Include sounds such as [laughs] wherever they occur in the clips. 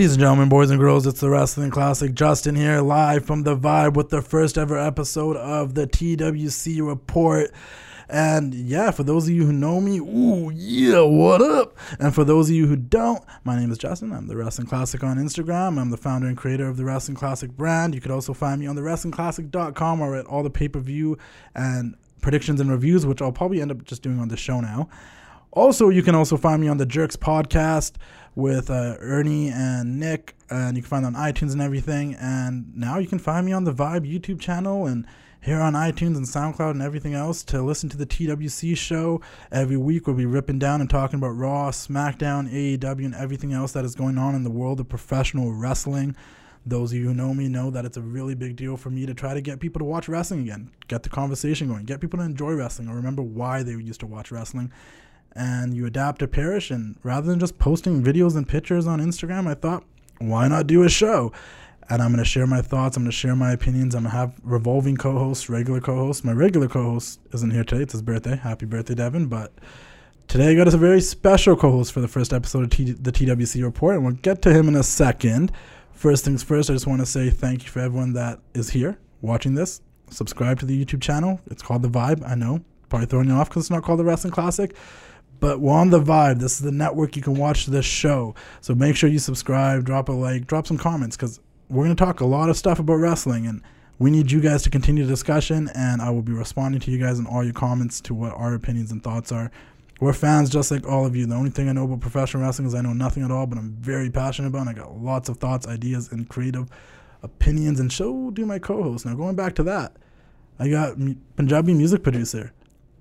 Ladies and gentlemen, boys and girls, it's the Wrestling Classic. Justin here, live from the Vibe with the first ever episode of the TWC Report. And yeah, for those of you who know me, ooh, yeah, what up? And for those of you who don't, my name is Justin. I'm the Wrestling Classic on Instagram. I'm the founder and creator of the Wrestling Classic brand. You could also find me on the WrestlingClassic.com or at all the pay per view and predictions and reviews, which I'll probably end up just doing on the show now. Also, you can also find me on the Jerks podcast with uh, Ernie and Nick, and you can find it on iTunes and everything. And now you can find me on the Vibe YouTube channel and here on iTunes and SoundCloud and everything else to listen to the TWC show. Every week we'll be ripping down and talking about Raw, SmackDown, AEW, and everything else that is going on in the world of professional wrestling. Those of you who know me know that it's a really big deal for me to try to get people to watch wrestling again, get the conversation going, get people to enjoy wrestling or remember why they used to watch wrestling and you adapt to Parish. And rather than just posting videos and pictures on Instagram, I thought, why not do a show? And I'm going to share my thoughts. I'm going to share my opinions. I'm going to have revolving co hosts, regular co hosts. My regular co host isn't here today. It's his birthday. Happy birthday, Devin. But today I got us a very special co host for the first episode of T- the TWC Report. And we'll get to him in a second. First things first, I just want to say thank you for everyone that is here watching this. Subscribe to the YouTube channel. It's called The Vibe. I know. Probably throwing you off because it's not called The Wrestling Classic but we're on the vibe. This is the network you can watch this show. So make sure you subscribe, drop a like, drop some comments because we're going to talk a lot of stuff about wrestling and we need you guys to continue the discussion and I will be responding to you guys in all your comments to what our opinions and thoughts are. We're fans just like all of you. The only thing I know about professional wrestling is I know nothing at all, but I'm very passionate about it. I got lots of thoughts, ideas, and creative opinions, and so do my co host. Now, going back to that, I got Punjabi music producer,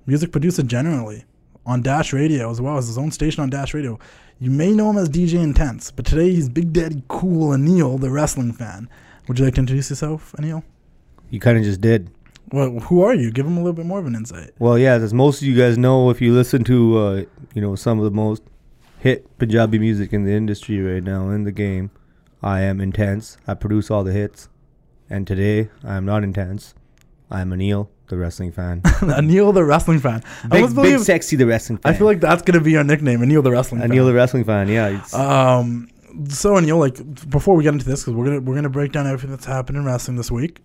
music producer generally on Dash Radio as well as his own station on Dash Radio. You may know him as DJ Intense, but today he's Big Daddy Cool Aneil, the wrestling fan. Would you like to introduce yourself, Aneil? You kind of just did. Well, who are you? Give him a little bit more of an insight. Well, yeah, as most of you guys know, if you listen to, uh, you know, some of the most hit Punjabi music in the industry right now in the game, I am intense. I produce all the hits, and today I am not intense. I am Aneil, the wrestling fan. [laughs] Aneil the wrestling fan. Big, big believe, sexy the wrestling fan. I feel like that's gonna be our nickname, Aneil the wrestling fan. Aneil fan. the wrestling fan, yeah. Um so Aneil, like before we get into this, because we're gonna we're gonna break down everything that's happened in wrestling this week.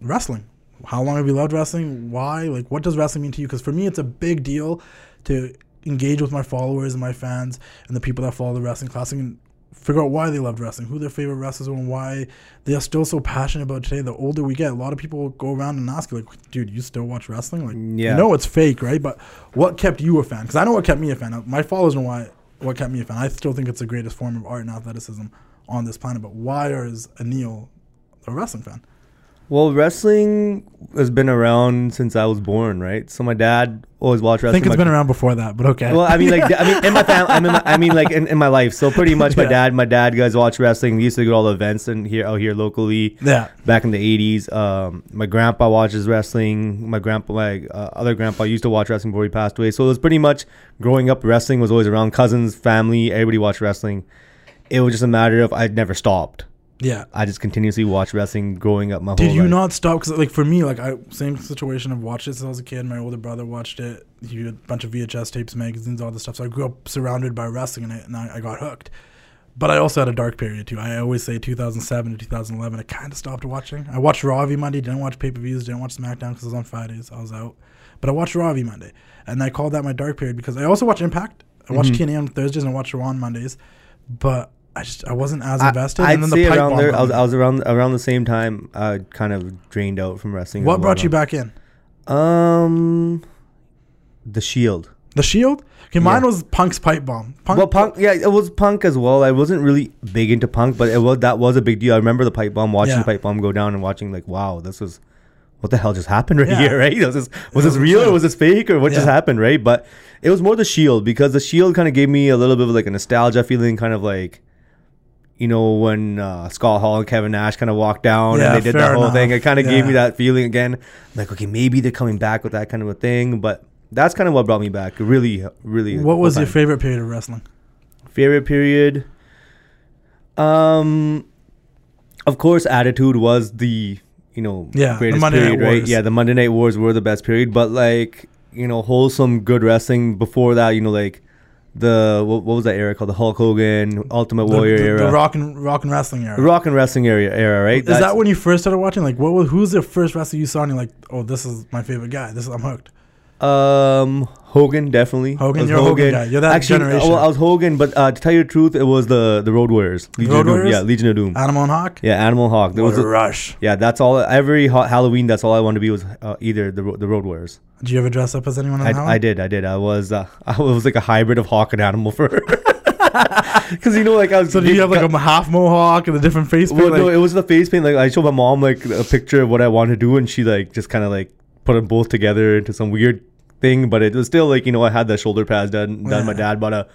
Wrestling. How long have you loved wrestling? Why? Like what does wrestling mean to you? Because for me it's a big deal to engage with my followers and my fans and the people that follow the wrestling classic and figure out why they loved wrestling, who their favorite wrestlers were, and why they are still so passionate about today. The older we get, a lot of people go around and ask you, like, dude, you still watch wrestling? Like, yeah. you know it's fake, right? But what kept you a fan? Because I know what kept me a fan. My followers know why what kept me a fan. I still think it's the greatest form of art and athleticism on this planet. But why is Aneil a wrestling fan? Well, wrestling has been around since I was born, right? So my dad always watched wrestling. I think it's been around before that, but okay. Well, I mean, like, I mean, in my family, I mean, I mean, like, in, in my life. So pretty much, my [laughs] yeah. dad, my dad guys watch wrestling. We used to go to all the events and here out here locally. Yeah. Back in the '80s, um, my grandpa watches wrestling. My grandpa, my uh, other grandpa, used to watch wrestling before he passed away. So it was pretty much growing up. Wrestling was always around. Cousins, family, everybody watched wrestling. It was just a matter of I'd never stopped. Yeah, I just continuously watched wrestling growing up my. Did whole you life. not stop? Because like for me, like I same situation. I've watched it since I was a kid. My older brother watched it. He had a bunch of VHS tapes, magazines, all this stuff. So I grew up surrounded by wrestling, and I, and I, I got hooked. But I also had a dark period too. I always say 2007 to 2011. I kind of stopped watching. I watched Raw every Monday. Didn't watch pay per views. Didn't watch SmackDown because it was on Fridays. I was out. But I watched Raw every Monday, and I called that my dark period because I also watch Impact. I watch mm-hmm. TNA on Thursdays and I watch Raw on Mondays. But I just I wasn't as invested. I, would say the around there. I was, I was around around the same time. I kind of drained out from wrestling. What brought you back in? Um, the Shield. The Shield. Okay, mine yeah. was Punk's pipe bomb. Punk, well, Punk, yeah, it was Punk as well. I wasn't really big into Punk, but it was that was a big deal. I remember the pipe bomb, watching yeah. the pipe bomb go down, and watching like, wow, this was what the hell just happened right yeah. here, [laughs] right? Was this was this real or was this fake or what just happened, right? But it was more the Shield because the Shield kind of gave me a little bit of like a nostalgia feeling, kind of like you know, when uh, Scott Hall and Kevin Nash kind of walked down yeah, and they did that whole enough. thing, it kind of yeah. gave me that feeling again. Like, okay, maybe they're coming back with that kind of a thing. But that's kind of what brought me back. Really, really. What was your favorite period of wrestling? Favorite period? Um, of course, Attitude was the you know yeah, greatest period, right? Yeah, the Monday Night Wars were the best period. But like you know, wholesome, good wrestling before that, you know, like the what, what was that era called? The Hulk Hogan, Ultimate The, Warrior the, era, the rock and rock and wrestling era. The rock and wrestling era, era, right? Is That's- that when you first started watching? Like, what was who's the first wrestler you saw and you're like, oh, this is my favorite guy. This is I'm hooked. Um, Hogan definitely. Hogan, you're a Hogan guy. You're that Actually, generation. Well, I was Hogan, but uh, to tell you the truth, it was the the Road Warriors. Legion Road of Doom. Warriors? Yeah, Legion of Doom. Animal and Hawk. yeah, Animal Hawk. There What was a rush. yeah, that's all. Every ha- Halloween, that's all I wanted to be was uh, either the the Road Warriors. Did you ever dress up as anyone? I, I did, I did. I was uh, [laughs] I was like a hybrid of Hawk and Animal for her. [laughs] Because you know, like I was. So do you have like a half mohawk and a different face paint? Well, no, it was the face paint. Like I showed my mom like a picture of what I wanted to do, and she like just kind of like put them both together into some weird thing. But it was still like you know I had the shoulder pads done. done. My dad bought a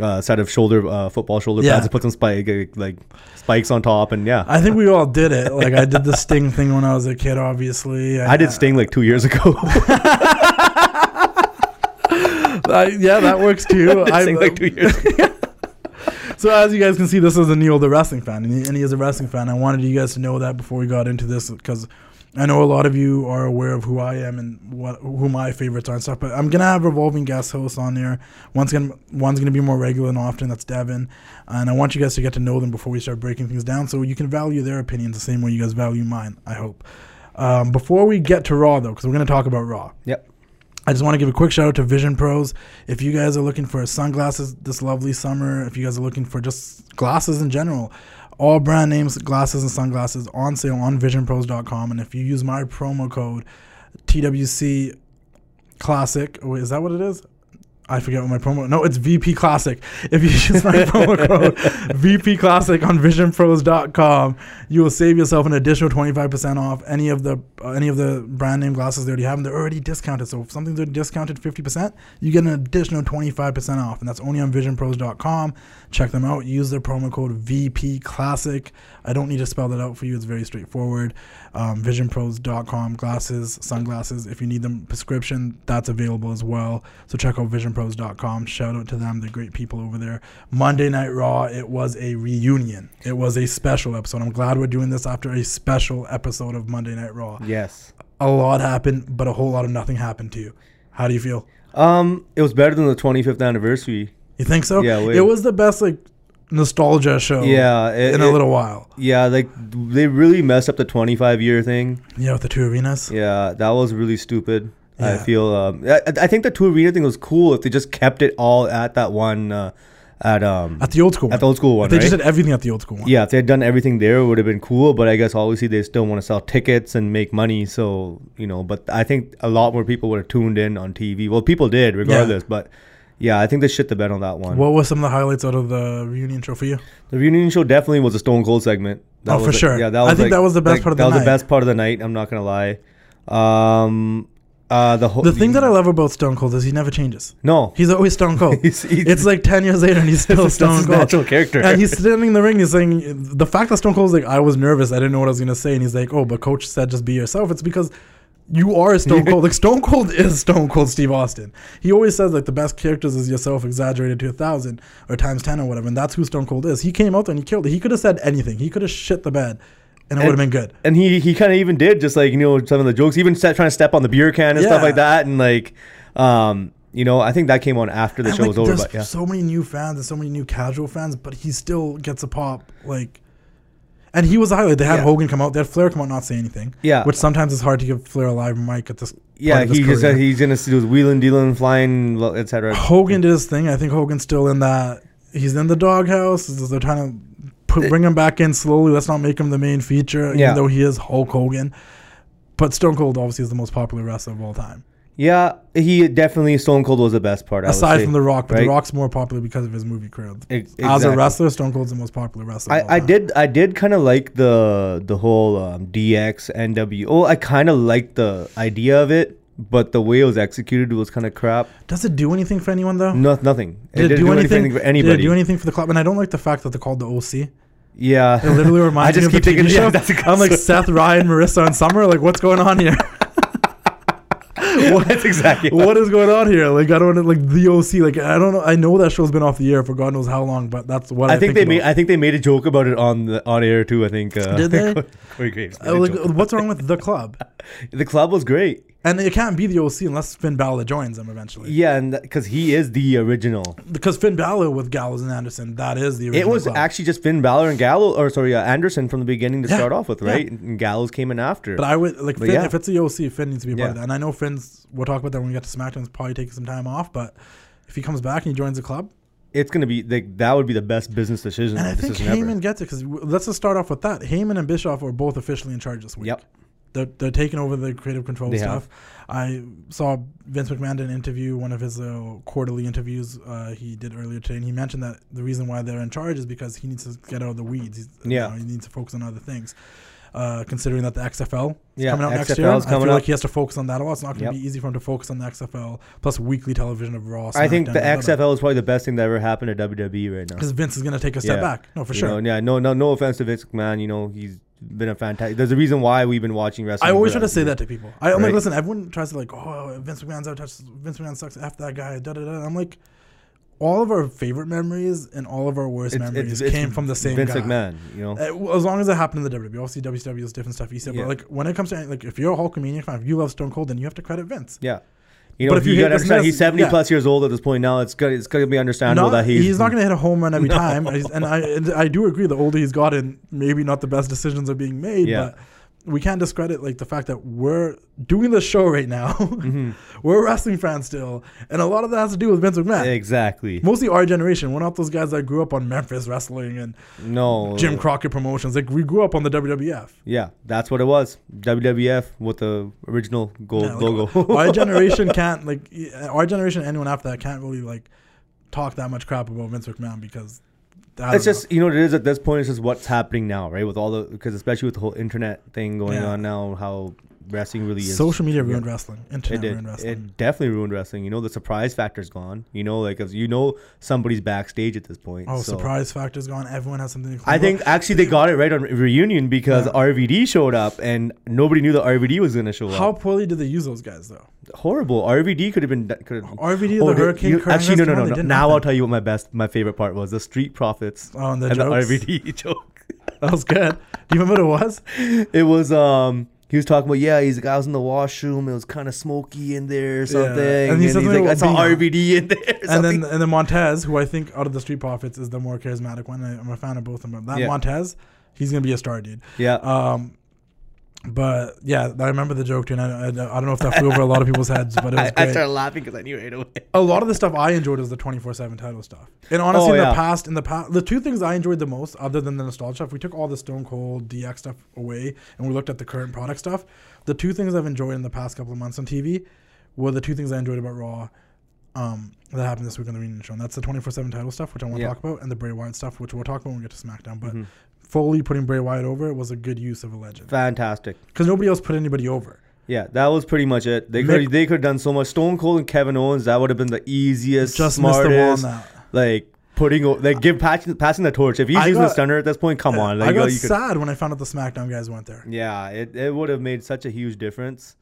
uh, set of shoulder uh, football shoulder Yeah. pads and put some spike like, like spikes on top, and yeah. I think we all did it. Like I did the Sting thing when I was a kid. Obviously, [laughs] I did Sting like two years ago. [laughs] I- yeah, that works too. [laughs] I I, Sting like two years. ago. so as you guys can see, this is Aneil the wrestling fan, and he, and he is a wrestling fan. I wanted you guys to know that before we got into this because I know a lot of you are aware of who I am and what who my favorites are and stuff. But I'm gonna have revolving guest hosts on there. One's gonna one's gonna be more regular and often. That's Devin, and I want you guys to get to know them before we start breaking things down, so you can value their opinions the same way you guys value mine. I hope. Um, before we get to Raw though, because we're gonna talk about Raw. Yep. I just want to give a quick shout out to Vision Pros. If you guys are looking for sunglasses this lovely summer, if you guys are looking for just glasses in general, all brand names, glasses and sunglasses on sale on visionpros.com. And if you use my promo code TWC Classic, wait, is that what it is? I forget what my promo. No, it's VP Classic. If you use my [laughs] promo code VP Classic on VisionPros.com, you will save yourself an additional twenty five percent off any of the uh, any of the brand name glasses they already have. And they're already discounted. So if something's already discounted fifty percent, you get an additional twenty five percent off, and that's only on VisionPros.com. Check them out. Use their promo code VP Classic. I don't need to spell that out for you. It's very straightforward. Um, VisionPros.com glasses, sunglasses. If you need them prescription, that's available as well. So check out VisionPros.com. Shout out to them. They're great people over there. Monday Night Raw. It was a reunion. It was a special episode. I'm glad we're doing this after a special episode of Monday Night Raw. yes. A lot happened, but a whole lot of nothing happened to you. How do you feel? Um, it was better than the 25th anniversary. You think so? Yeah, wait. It was the best like nostalgia show. Yeah, it- in a it- little while. Yeah, like they really messed up the 25 year thing. Yeah, with the two arenas. Yeah, that was really stupid. I feel. Um, I, I think the two arena thing was cool if they just kept it all at that one, uh, at um, At the old school. at the old school one, If they right? just did everything at the old school one. yeah, if they had done everything there, it would have been cool. But I guess obviously they still want to sell tickets and make money. So you know, but I think a lot more people would have tuned in on TV. Well, people did regardless. But yeah, I think they shit the bed on that one. What were some of the highlights out of the reunion show for you? The reunion show definitely was a Stone Cold segment. Oh, was for sure. Yeah, that I was think like- that was the best like, part of the That was night. the best part of the night. I'm not gonna lie. Um, uh, the whole The thing that I love about Stone Cold is he never changes. no, He's always Stone Cold. [laughs] He's- he's- it's like ten years later and he's [laughs] still Stone Cold. natural character. And he's standing in the ring. He's saying the fact that Stone Cold's like, I was nervous. I didn't know what I was gonna say. And he's like, Oh, but Coach said just be yourself. It's because you are Stone [laughs] Cold. Like Stone Cold is Stone Cold Steve Austin. He always says like the best characters is yourself exaggerated to a thousand or times ten or whatever. And that's who Stone Cold is. He came out there and he killed it. He could have said anything. He could have shit the bed, and it would have been good. and he he kind of even did just like you know some of the jokes, even set, trying to step on the beer can and stuff like that, and like, um, you know, I think that came on after the And, show like, was over. But yeah, so many new fans and so many new casual fans, but he still gets a pop. Like, and he was a highlight. They had Yeah. Hogan come out. They had Flair come out, not say anything. Yeah. which sometimes is hard to give Flair a live mic at this. yeah, he just said he's gonna do his wheeling, dealing, flying, etc. Hogan did his thing. I think Hogan's still in that. He's in the doghouse. They're trying to put, bring him back in slowly. Let's not make him the main feature, Yeah. even though he is Hulk Hogan. But Stone Cold obviously is the most popular wrestler of all time, Yeah, he definitely Stone Cold was the best part. I would aside say, from The Rock. But right? The Rock's more popular because of his movie career. Ex- As a wrestler, Stone Cold's the most popular wrestler. I, I did I did kind of like the the whole um, DX NWO. I kind of liked the idea of it, but the way it was executed was kind of crap. Does it do anything for anyone though? No, nothing. Did it, didn't do anything, for anybody. Did it do anything for the club? And I don't like the fact that they're called the OC. yeah, It literally [laughs] reminds I just me of the TV yeah, show. that's a I'm like Seth, Ryan, Marissa, and Summer. Like, what's going on here? [laughs] that's exactly. [laughs] what is going on here? Like, I don't like the OC. Like, I don't know. I know that show's been off the air for God knows how long, but that's what I, I think they about. made. I think they made a joke about it on the on air too. I think. Uh, Did they? [laughs] Corey Graves. Uh, like, what's wrong with the club? the club was great. And it can't be the OC unless Finn Balor joins them eventually. Yeah, and because he is the original. Because Finn Balor with Gallows and Anderson, that is the original. It was club. actually just Finn Balor and Gallows, or sorry, uh, Anderson from the beginning to Yeah, start off with, yeah. right? And Gallows came in after. But I would like Finn, yeah. if it's the OC, Finn needs to be a part Yeah. of that. And I know Finn's. We'll talk about that when we get to SmackDown. He's probably taking some time off, but if he comes back and he joins the club, it's gonna be like that would be the best business decision. and I think Heyman ever. gets it because let's just start off with that. Heyman and Bischoff are both officially in charge this week. Yep. They're, they're taking over the creative control They stuff. I saw Vince McMahon did an interview, one of his uh, quarterly interviews uh, he did earlier today, and he mentioned that the reason why they're in charge is because he needs to get out of the weeds. He's, you Yeah. know, he needs to focus on other things. Uh, considering that the XFL is Yeah, coming out next year, I feel coming like he has to focus on that a lot. It's not going to Yep. be easy for him to focus on the XFL plus weekly television of Raw. I think the XFL is probably the best thing that ever happened to WWE right now. because Vince is going to take a step Yeah. back. No, for You sure. know, yeah, no, no, no offense to Vince McMahon. You know, he's been a fantastic. There's a reason why we've been watching wrestling. I always try to say that to people. I, I'm like, listen, everyone tries to like, oh, Vince McMahon's out touch. Vince McMahon sucks. F that guy, da da da. I'm like, all of our favorite memories and all of our worst It's- memories it's- it's came from the same guy. Vince guy. McMahon. You know, eh, well, as long as it happened in the WWE, obviously WCW is different stuff. He said, Yeah. but like when it comes to like, if you're a Hulkamania fan, if you love Stone Cold, then you have to credit Vince. yeah. You know, But if you you gotta understand, he's 70 yeah. plus years old at this point now. It's gonna, it's gonna be understandable Not- that he's, he's not going to hit a home run every [laughs] No. time, and I and I do agree. The older he's gotten, maybe not the best decisions are being made, Yeah. but we can't discredit like the fact that we're doing the show right now. [laughs] Mhm. we're wrestling fans still, and a lot of that has to do with Vince McMahon. exactly. Mostly our generation. We're not those guys that grew up on Memphis wrestling and No, Jim Crockett promotions. Like we grew up on the WWF. Yeah, that's what it was. WWF with the original gold Yeah, like, logo. [laughs] our generation [laughs] can't like our generation. Anyone after that can't really like talk that much crap about Vince McMahon because it's don't just you know what it is at this point. It's just what's happening now, right? With all the because especially with the whole internet thing going Yeah. on now, how wrestling really is. social media ruined yeah. wrestling. It Internet did. ruined wrestling. It definitely ruined wrestling. You know, the surprise factor's gone. You know, like you know somebody's backstage at this point. oh, so. surprise factor's gone. Everyone has something. to I complain think actually they got it right on reunion because Yeah. RVD showed up and nobody knew that RVD was going to show. How up. poorly did they use those guys though? Horrible. RVD could have been. Could have, RVD, Oh, the they- Hurricane. you- actually, no, no, no, no. Now I'll tell you what my best, my favorite part was: the Street Profits Oh, and the and the RVD [laughs] joke. That was good. Do you remember what it was? [laughs] It was um. He was talking about yeah, he's I was in the washroom. It was kind of smoky in there or something. And And, he he's said something like, I saw RVD in there. and then and then Montez, who I think out of the Street Profits is the more charismatic one. I, I'm a fan of both of them. That Yeah. Montez, he's gonna be a star, dude. yeah, Um, but yeah, I remember the joke too, and I, I, I don't know if that flew over a lot of people's heads, but it was [laughs] I, I started laughing because I knew right away. a lot of the stuff I enjoyed was the 24 7 title stuff. And honestly, Oh, in yeah. the past, in the past, the two things I enjoyed the most, other than the nostalgia stuff, we took all the Stone Cold DX stuff away and we looked at the current product stuff. The two things I've enjoyed in the past couple of months on TV were the two things I enjoyed about Raw um, that happened this week on the Reunion Show. And that's the 24 7 title stuff, which I want to Yeah. talk about, and the Bray Wyatt stuff, which we'll talk about when we get to SmackDown. But Mhm. Fully putting Bray Wyatt over it was a good use of a legend. Fantastic. Because nobody else put anybody over. Yeah, that was pretty much it. They could they could have done so much. Stone Cold and Kevin Owens, that would have been the easiest, Just missed the wall on smartest, like putting like give passing, passing the torch. If he's I using the stunner at this point, come on, like I got you could, sad when I found out the SmackDown guys went there. yeah, it, it would have made such a huge difference.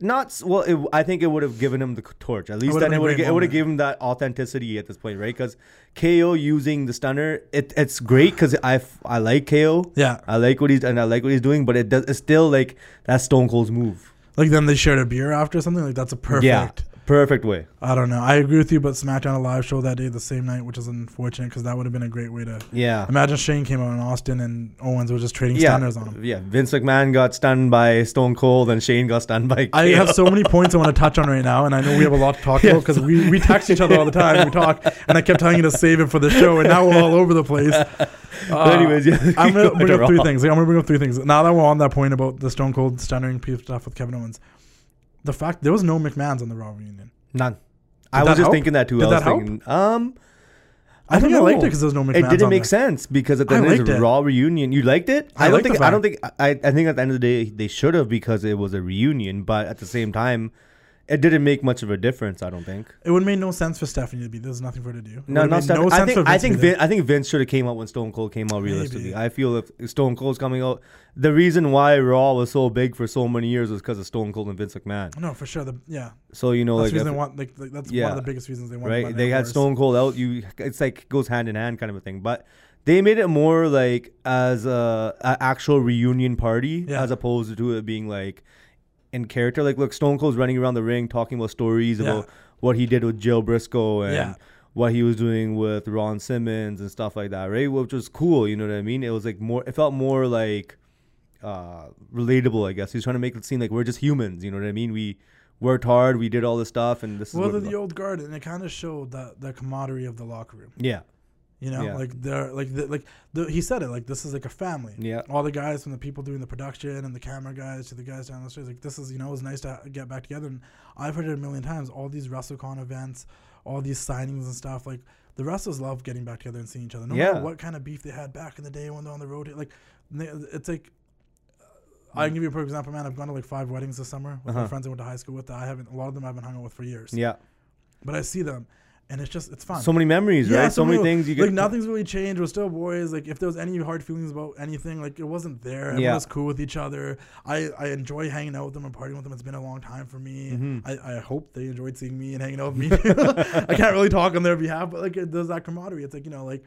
Not well. It, I think it would have given him the torch. At least would've then it would have it would have given that authenticity at this point, right? Because KO using the stunner, it, it's great because I, I like KO. Yeah. I like what he's and I like what he's doing, but it does it's still like that's Stone Cold's move. Like then they shared a beer after something. Like that's a perfect. Yeah, perfect way. I don't know. I agree with you, but SmackDown a live show that day, the same night, which is unfortunate because that would have been a great way to. Yeah. Imagine Shane came out in Austin and Owens was just trading yeah, stunners on him. Yeah, Vince McMahon got stunned by Stone Cold, and Shane got stunned by. I have so many [laughs] points I want to touch on right now, and I know we have a lot to talk about because we, we text each other all the time. We talk, and I kept telling you to save it for the show, and now we're all over the place. [laughs] Uh, but anyways, yeah, [laughs] I'm gonna bring up three things. I'm gonna bring up three things. Now that we're on that point about the Stone Cold stunnering people stuff with Kevin Owens, the fact there was no McMahon's on the Raw reunion. None. I was just help? thinking that too. Did I was that help? thinking, um, I, I think don't I liked it because there was no McMahon's it didn't make there. sense because at the I end of the. Raw reunion, you liked it. I I, don't think. I don't think. I, I think at the end of the day, they should have because it was a reunion. But at the same time, it didn't make much of a difference. I don't think. It would make no sense for Stephanie to be. There's nothing for her to do. It No, not made Steph- no I think. I think. Vin, I think Vince should have came out when Stone Cold came out. Realistically, Maybe. I feel if Stone Cold's coming out, the reason why Raw was so big for so many years was because of Stone Cold and Vince McMahon. No, for sure. The, yeah, So you know, that's like, if- they want. Like, like that's one Yeah. of the biggest reasons they want. right? They had Stone Cold out. You, it's like goes hand in hand kind of a thing. But they made it more like as a, a actual reunion party Yeah. as opposed to it being like in character. Like, look, Stone Cold's running around the ring talking about stories Yeah. about what he did with Joe Brisco and Yeah. what he was doing with Ron Simmons and stuff like that, right? Which was cool, you know what I mean? It was like more. It felt more like uh relatable, I guess. He's trying to make it seem like we're just humans, you know what I mean? We worked hard, we did all this stuff, and this is Well, what they're the old guard, and it kind of showed that the camaraderie of the locker room. yeah, You know, Yeah. like they're like the, like the, he said it like this is like a family. yeah, All the guys from the people doing the production and the camera guys to the guys down the street, like this is you know it was nice to get back together. And I've heard it a million times. All these WrestleCon events, all these signings and stuff, like the wrestlers love getting back together and seeing each other. No Yeah. matter what kind of beef they had back in the day when they're on the road, like it's like. I can give you a perfect example, man. I've gone to like five weddings this summer with my Uh-huh. friends I went to high school with. That I haven't. A lot of them I haven't hung out with for years. yeah. But I see them, and it's just it's fun. So many memories, right? So, many things you get. like nothing's really changed. We're still boys. Like if there was any hard feelings about anything, like it wasn't there. Everyone Yeah. was cool with each other. I, I enjoy hanging out with them and partying with them. It's been a long time for me. Mhm. I, I hope they enjoyed seeing me and hanging out with me. [laughs] I can't really talk on their behalf, but like it, there's that camaraderie. It's like you know like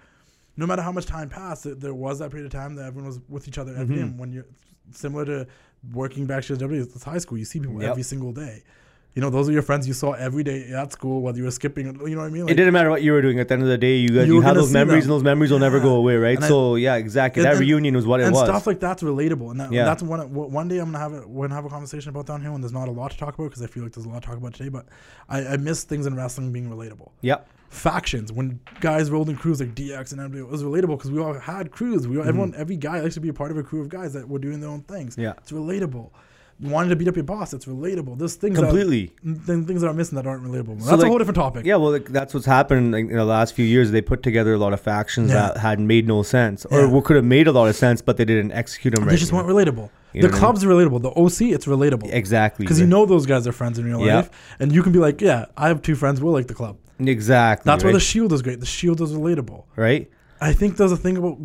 no matter how much time passed, there, there was that period of time that everyone was with each other every day. Mhm. And when you're similar to working back to W, it's high school. You see people Yep. every single day. You know, those are your friends you saw every day at school, whether you were skipping. You know what I mean? it didn't matter what you were doing. At the end of the day, you guys, You you, have those memories, them. and those memories will never go away, right? And I- so yeah, exactly. And- that and- reunion was what it and was. stuff like that's relatable. And that, Yeah. that's one one day I'm gonna have a we're gonna have a conversation about down here when there's not a lot to talk about because I feel like there's a lot to talk about today. But I, I miss things in wrestling being relatable. yep. Factions when guys rolled in crews like DX and NWO it was relatable because we all had crews. We all, everyone mm-hmm. every guy likes to be a part of a crew of guys that were doing their own things. Yeah. it's relatable. Wanted to beat up your boss. It's relatable. There's things Completely. That, th- things that are missing that aren't relatable. So, that's a whole different topic. Yeah, well, like, that's what's happened like, in the last few years. They put together a lot of factions Yeah. that had made no sense, or Yeah. what could have made a lot of sense, but they didn't execute them They right. just weren't know? relatable. You the what I mean? club's relatable. The OC, it's relatable. exactly Because you know those guys are friends in real Yeah. life, and you can be like, "Yeah, I have two friends. We'll like the club." exactly. That's right? why the Shield is great. The Shield is relatable. right. I think there's a thing about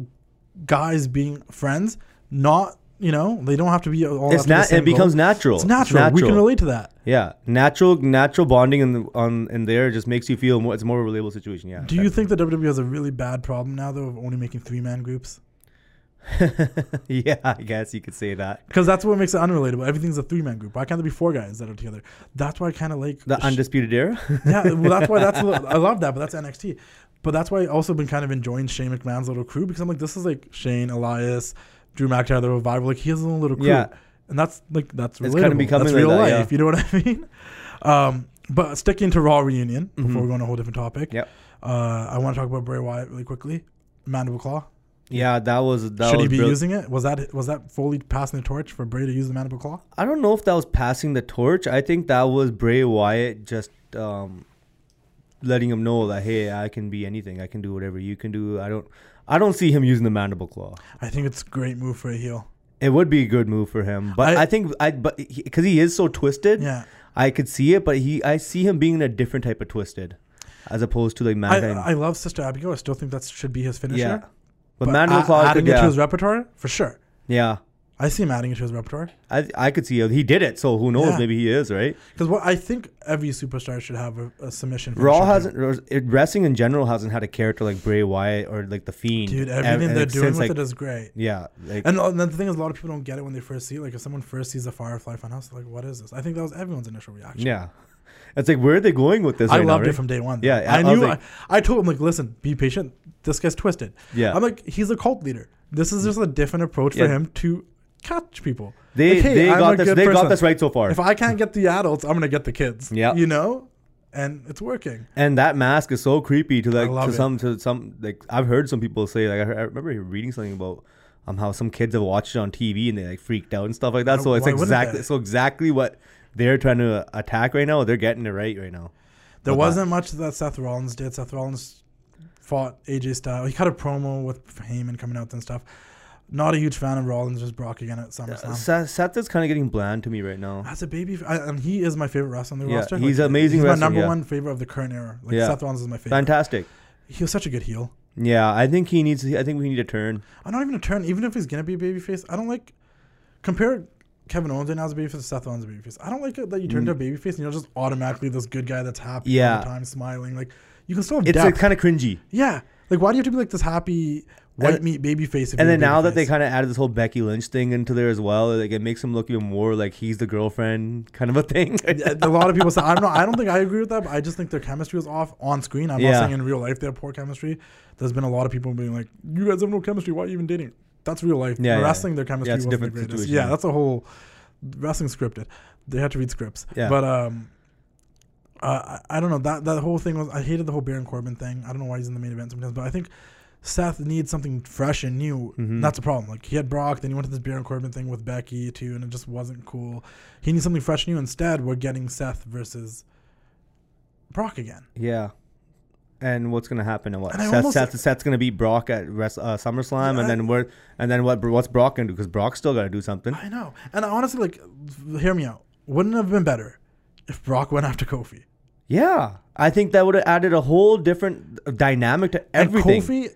guys being friends. Not you know they don't have to be all. It's not. It becomes goal. natural. It's natural. We can relate to that. Yeah, natural, natural bonding in the, on in there just makes you feel more. It's more of a relatable situation. Yeah. Do you think that WWE has a really bad problem now though of only making three man groups? [laughs] yeah, I guess you could say that. Because that's what makes it unrelatable. Everything's a three man group. Why can't there be four guys that are together? That's why I kind of like The sh- undisputed era. [laughs] yeah, well, that's why that's [laughs] I love that, but that's NXT. But that's why I also been kind of enjoying Shane McMahon's little crew because I'm like, this is like Shane, Elias, Drew McIntyre, the revival. Like he has a little, little crew, Yeah. and that's like that's relatable. It's kinda becoming that's like real that, life. yeah. You know what I [laughs] mean? Um, but sticking to Raw reunion before Mhm. we go on a whole different topic. Yep. Uh, I want to talk about Bray Wyatt really quickly. Mandible Claw. Yeah, that was that Should was he be using it? Was that was that Foley passing the torch for Bray to use the Mandible Claw? I don't know if that was passing the torch. I think that was Bray Wyatt just um, letting him know that hey, I can be anything. I can do whatever you can do. I don't. I don't see him using the mandible claw. I think it's a great move for a heel. It would be a good move for him, but I- I, think I but because he, is so twisted, Yeah. I could see it. But he, I see him being in a different type of twisted, as opposed to like I, mankind. I love Sister Abigail. I still think that should be his finisher. yeah, but, mandible claw, adding could, it to his repertoire for sure. yeah. I see him adding it to his repertoire I I could see. He did it, so who knows? Yeah. Maybe he is right. because what I think every superstar should have a, a submission. Raw hasn't wrestling in general hasn't had a character like Bray Wyatt or like the Fiend. dude. ev- Everything they're like, doing with like, it is great. Yeah, like And uh, the thing is, a lot of people don't get it when they first see it. Like if someone first sees a Firefly Funhouse, they're like, "What is this?" I think that was everyone's initial reaction. yeah. It's like where are they going with this? I right now, loved it from day one. Yeah, I, I- knew. I, like- I told him like, "Listen, be patient. This guy's twisted." Yeah, I'm like, he's a cult leader. This is just a different approach for him to catch people. they like, hey, they I'm got this. They got this right so far. If I can't get the adults, I'm gonna get the kids. Yeah. you know, and it's working. and that mask is so creepy to like to it. some to some like I've heard some people say like I, heard, I remember reading something about um how some kids have watched it on TV and they like freaked out and stuff like that. So it's why exactly so exactly what they're trying to attack right now. They're getting it right right now. There wasn't much that Seth Rollins did. Seth Rollins fought AJ Styles. He cut a promo with Heyman coming out and stuff. Not a huge fan of Rollins versus Brock again at SummerSlam. Seth, Seth is kind of getting bland to me right now. As a baby, I, and he is my favorite wrestler on the Yeah, roster. he's amazing He's my number yeah. one favorite of the current era. Like Yeah. Seth Rollins is my favorite. Fantastic. He was such a good heel. Yeah, I think he needs. I think we need a turn. I'm not even a turn. Even if he's gonna be a babyface, I don't like compare Kevin Owens right now as a babyface to Seth Rollins as a babyface. I don't like it that you turn Mm. to a babyface and you're just automatically this good guy that's happy all the time, smiling. Like you can still have It's like kind of cringy. yeah. Like why do you have to be like this happy white And- meat baby face. And then now that they kind of added this whole Becky Lynch thing into there as well, like it makes him look even more like he's the girlfriend kind of a thing. [laughs] a lot of people say I don't know. I don't think I agree with that, but I just think their chemistry was off on screen. I'm Yeah. not saying in real life they have poor chemistry. There's been a lot of people being like, "You guys have no chemistry. Why are you even dating?" That's real life. Yeah, In yeah. wrestling, their chemistry a wasn't the greatest. situation, Yeah, yeah. that's a whole wrestling scripted. They had to read scripts. Yeah. But um, uh, I, I don't know that that whole thing was. I hated the whole Baron Corbin thing. I don't know why he's in the main event sometimes, but I think. Seth needs something fresh and new. Mhm. That's a problem. Like he had Brock, then he went to this Baron Corbin thing with Becky too, and it just wasn't cool. He needs something fresh and new. Instead, we're getting Seth versus Brock again. yeah. And what's gonna happen? And what And Seth, Seth, Seth's gonna beat Brock at Res- uh, SummerSlam, Yeah. and then what? And then what? What's Brock gonna do? Because Brock's still gotta do something. I know. And I honestly, like, hear me out. Wouldn't it have been better if Brock went after Kofi? Yeah, I think that would have added a whole different dynamic to everything. And Kofi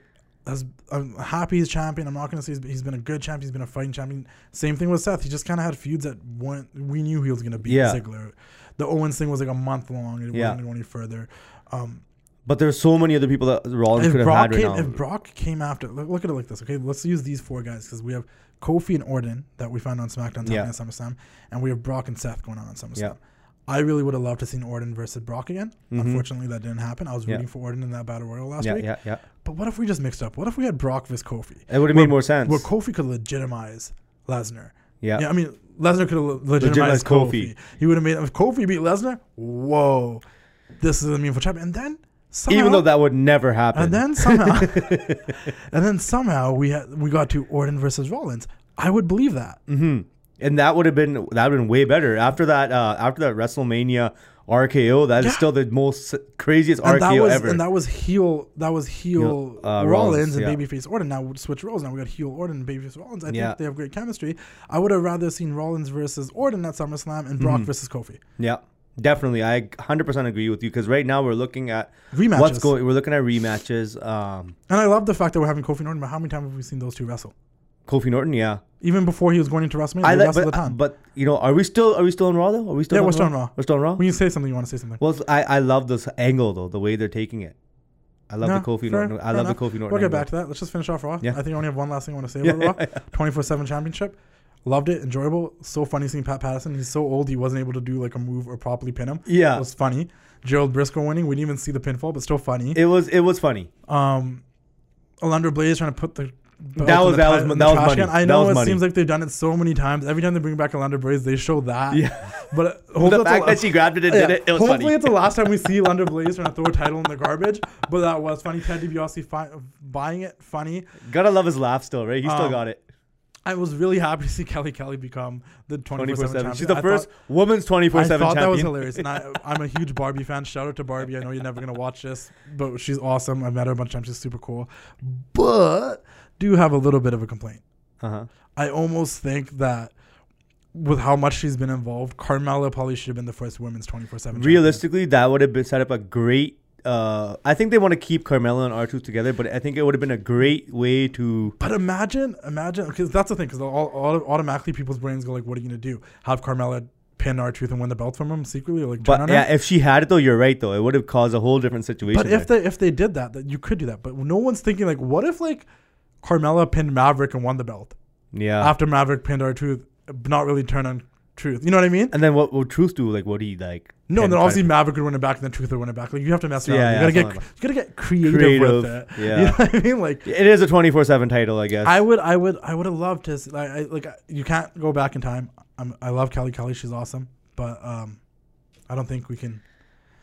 has. I'm happy he's champion. I'm not gonna say he's, he's been a good champion. He's been a fighting champion. Same thing with Seth. He just kind of had feuds that weren't. We knew he was gonna beat Yeah. Ziggler. The Owens thing was like a month long. It Yeah. wasn't going any further. Um, But there's so many other people that Rollins if could have Brock had right came, now. if Brock came after, look, look at it like this. Okay, let's use these four guys because we have Kofi and Orton that we found on SmackDown Yeah. yeah. at SummerSlam, and we have Brock and Seth going on on SummerSlam. Yeah. I really would have loved to seen Orton versus Brock again. Mhm. Unfortunately, that didn't happen. I was Yeah. rooting for Orton in that battle royal last yeah, week. yeah, yeah. But what if we just mixed up? What if we had Brock versus Kofi? It would have made more sense. Where Kofi could legitimize Lesnar. yeah. Yeah, I mean Lesnar could have legitimized Legitimize Kofi. Kofi. He would have made if Kofi beat Lesnar. Whoa, this is a meaningful champion. And then somehow, Even though that would never happen. and then somehow, [laughs] and then somehow we had we got to Orton versus Rollins. I would believe that. hmm And that would have been that would have been way better after that. Uh, after that WrestleMania RKO, that is Yeah. still the most craziest And RKO that was ever. and that was heel that was heel uh, Rollins, Rollins, and yeah. babyface Orton. Now we switch roles. Now we got heel Orton and babyface Rollins. I Yeah. think they have great chemistry. I would have rather seen Rollins versus Orton at SummerSlam and Brock Mhm. versus Kofi. yeah, definitely. I 100% agree with you because right now we're looking at Rematches. what's going. We're looking at rematches. Um, And I love the fact that we're having Kofi and Orton. But how many times have we seen those two wrestle? Kofi Norton, yeah. Even before he was going into WrestleMania, I like, but, a ton. but you know, are we still are we still on Raw though? Are we still? Yeah, on we're still on Raw. We're still on Raw. when you say something, you want to say something. Well, I I love this angle though, the way they're taking it. I love No, the Kofi fair- Norton. I love enough. the Kofi Norton. We'll get angle. back to that. Let's just finish off Raw. Yeah. I think I only have one last thing I want to say [laughs] about Raw. 24 7 championship. Loved it. Enjoyable. So funny seeing Pat Patterson. He's so old, he wasn't able to do like a move or properly pin him. Yeah, It was funny. Gerald Brisco winning. We didn't even see the pinfall, but still funny. it was it was funny. Um, Alundra Blaze trying to put the. That was- the that was- the that was money. can. I know it money. seems like they've done it so many times. Every time they bring back Alundra Blaze, they show that. Yeah, [laughs] But uh, the hopefully fact it's that she grabbed it and yeah, did it, it was hopefully funny. it's the last time we [laughs] see Alundra Blaze trying to throw a title in the garbage. But that was funny. Ted DiBiase fi- buying it, funny. Gotta love his laugh still, right? He still Um, got it. I was really happy to see Kelly Kelly become the 24 24 7 7. champion. She's the I first Thought, woman's 24-7 I thought champion. that was hilarious. And I, [laughs] I'm a huge Barbie fan. Shout out to Barbie. I know you're never going to watch this, but she's awesome. I've met her a bunch of times. She's super cool. But do have a little bit of a complaint. Uh-huh. I almost think that with how much she's been involved, Carmella probably should have been the first women's 24 7 Realistically, that would have been set up a great. Uh, I think they want to keep Carmella and R Truth together, but I think it would have been a great way to. But imagine, imagine, because that's the thing, because all, all, automatically people's brains go like, "What are you gonna do? Have Carmella pin R Truth and win the belt from him secretly, like But yeah, her?" if she had it though, you're right though. It would have caused a whole different situation. But if there. they if they did that, that you could do that. But no one's thinking like, what if like Carmella pinned Maverick and won the belt yeah, after Maverick pinned R Truth, not really turn on truth. You know what I mean? and then what would Truth do? Like, what do he like? No, then obviously Maverick would win it back, and then Truth would win it back. Like you have to mess around. Yeah, you yeah, gotta get you gotta get creative, Creative, with it. yeah. [laughs] You know what I mean? Like it is a 24 seven title, I guess. I would, I would, I would have loved to. See, like, I, like you can't go back in time. I'm, I love Kelly Kelly. She's awesome, but um, I don't think we can.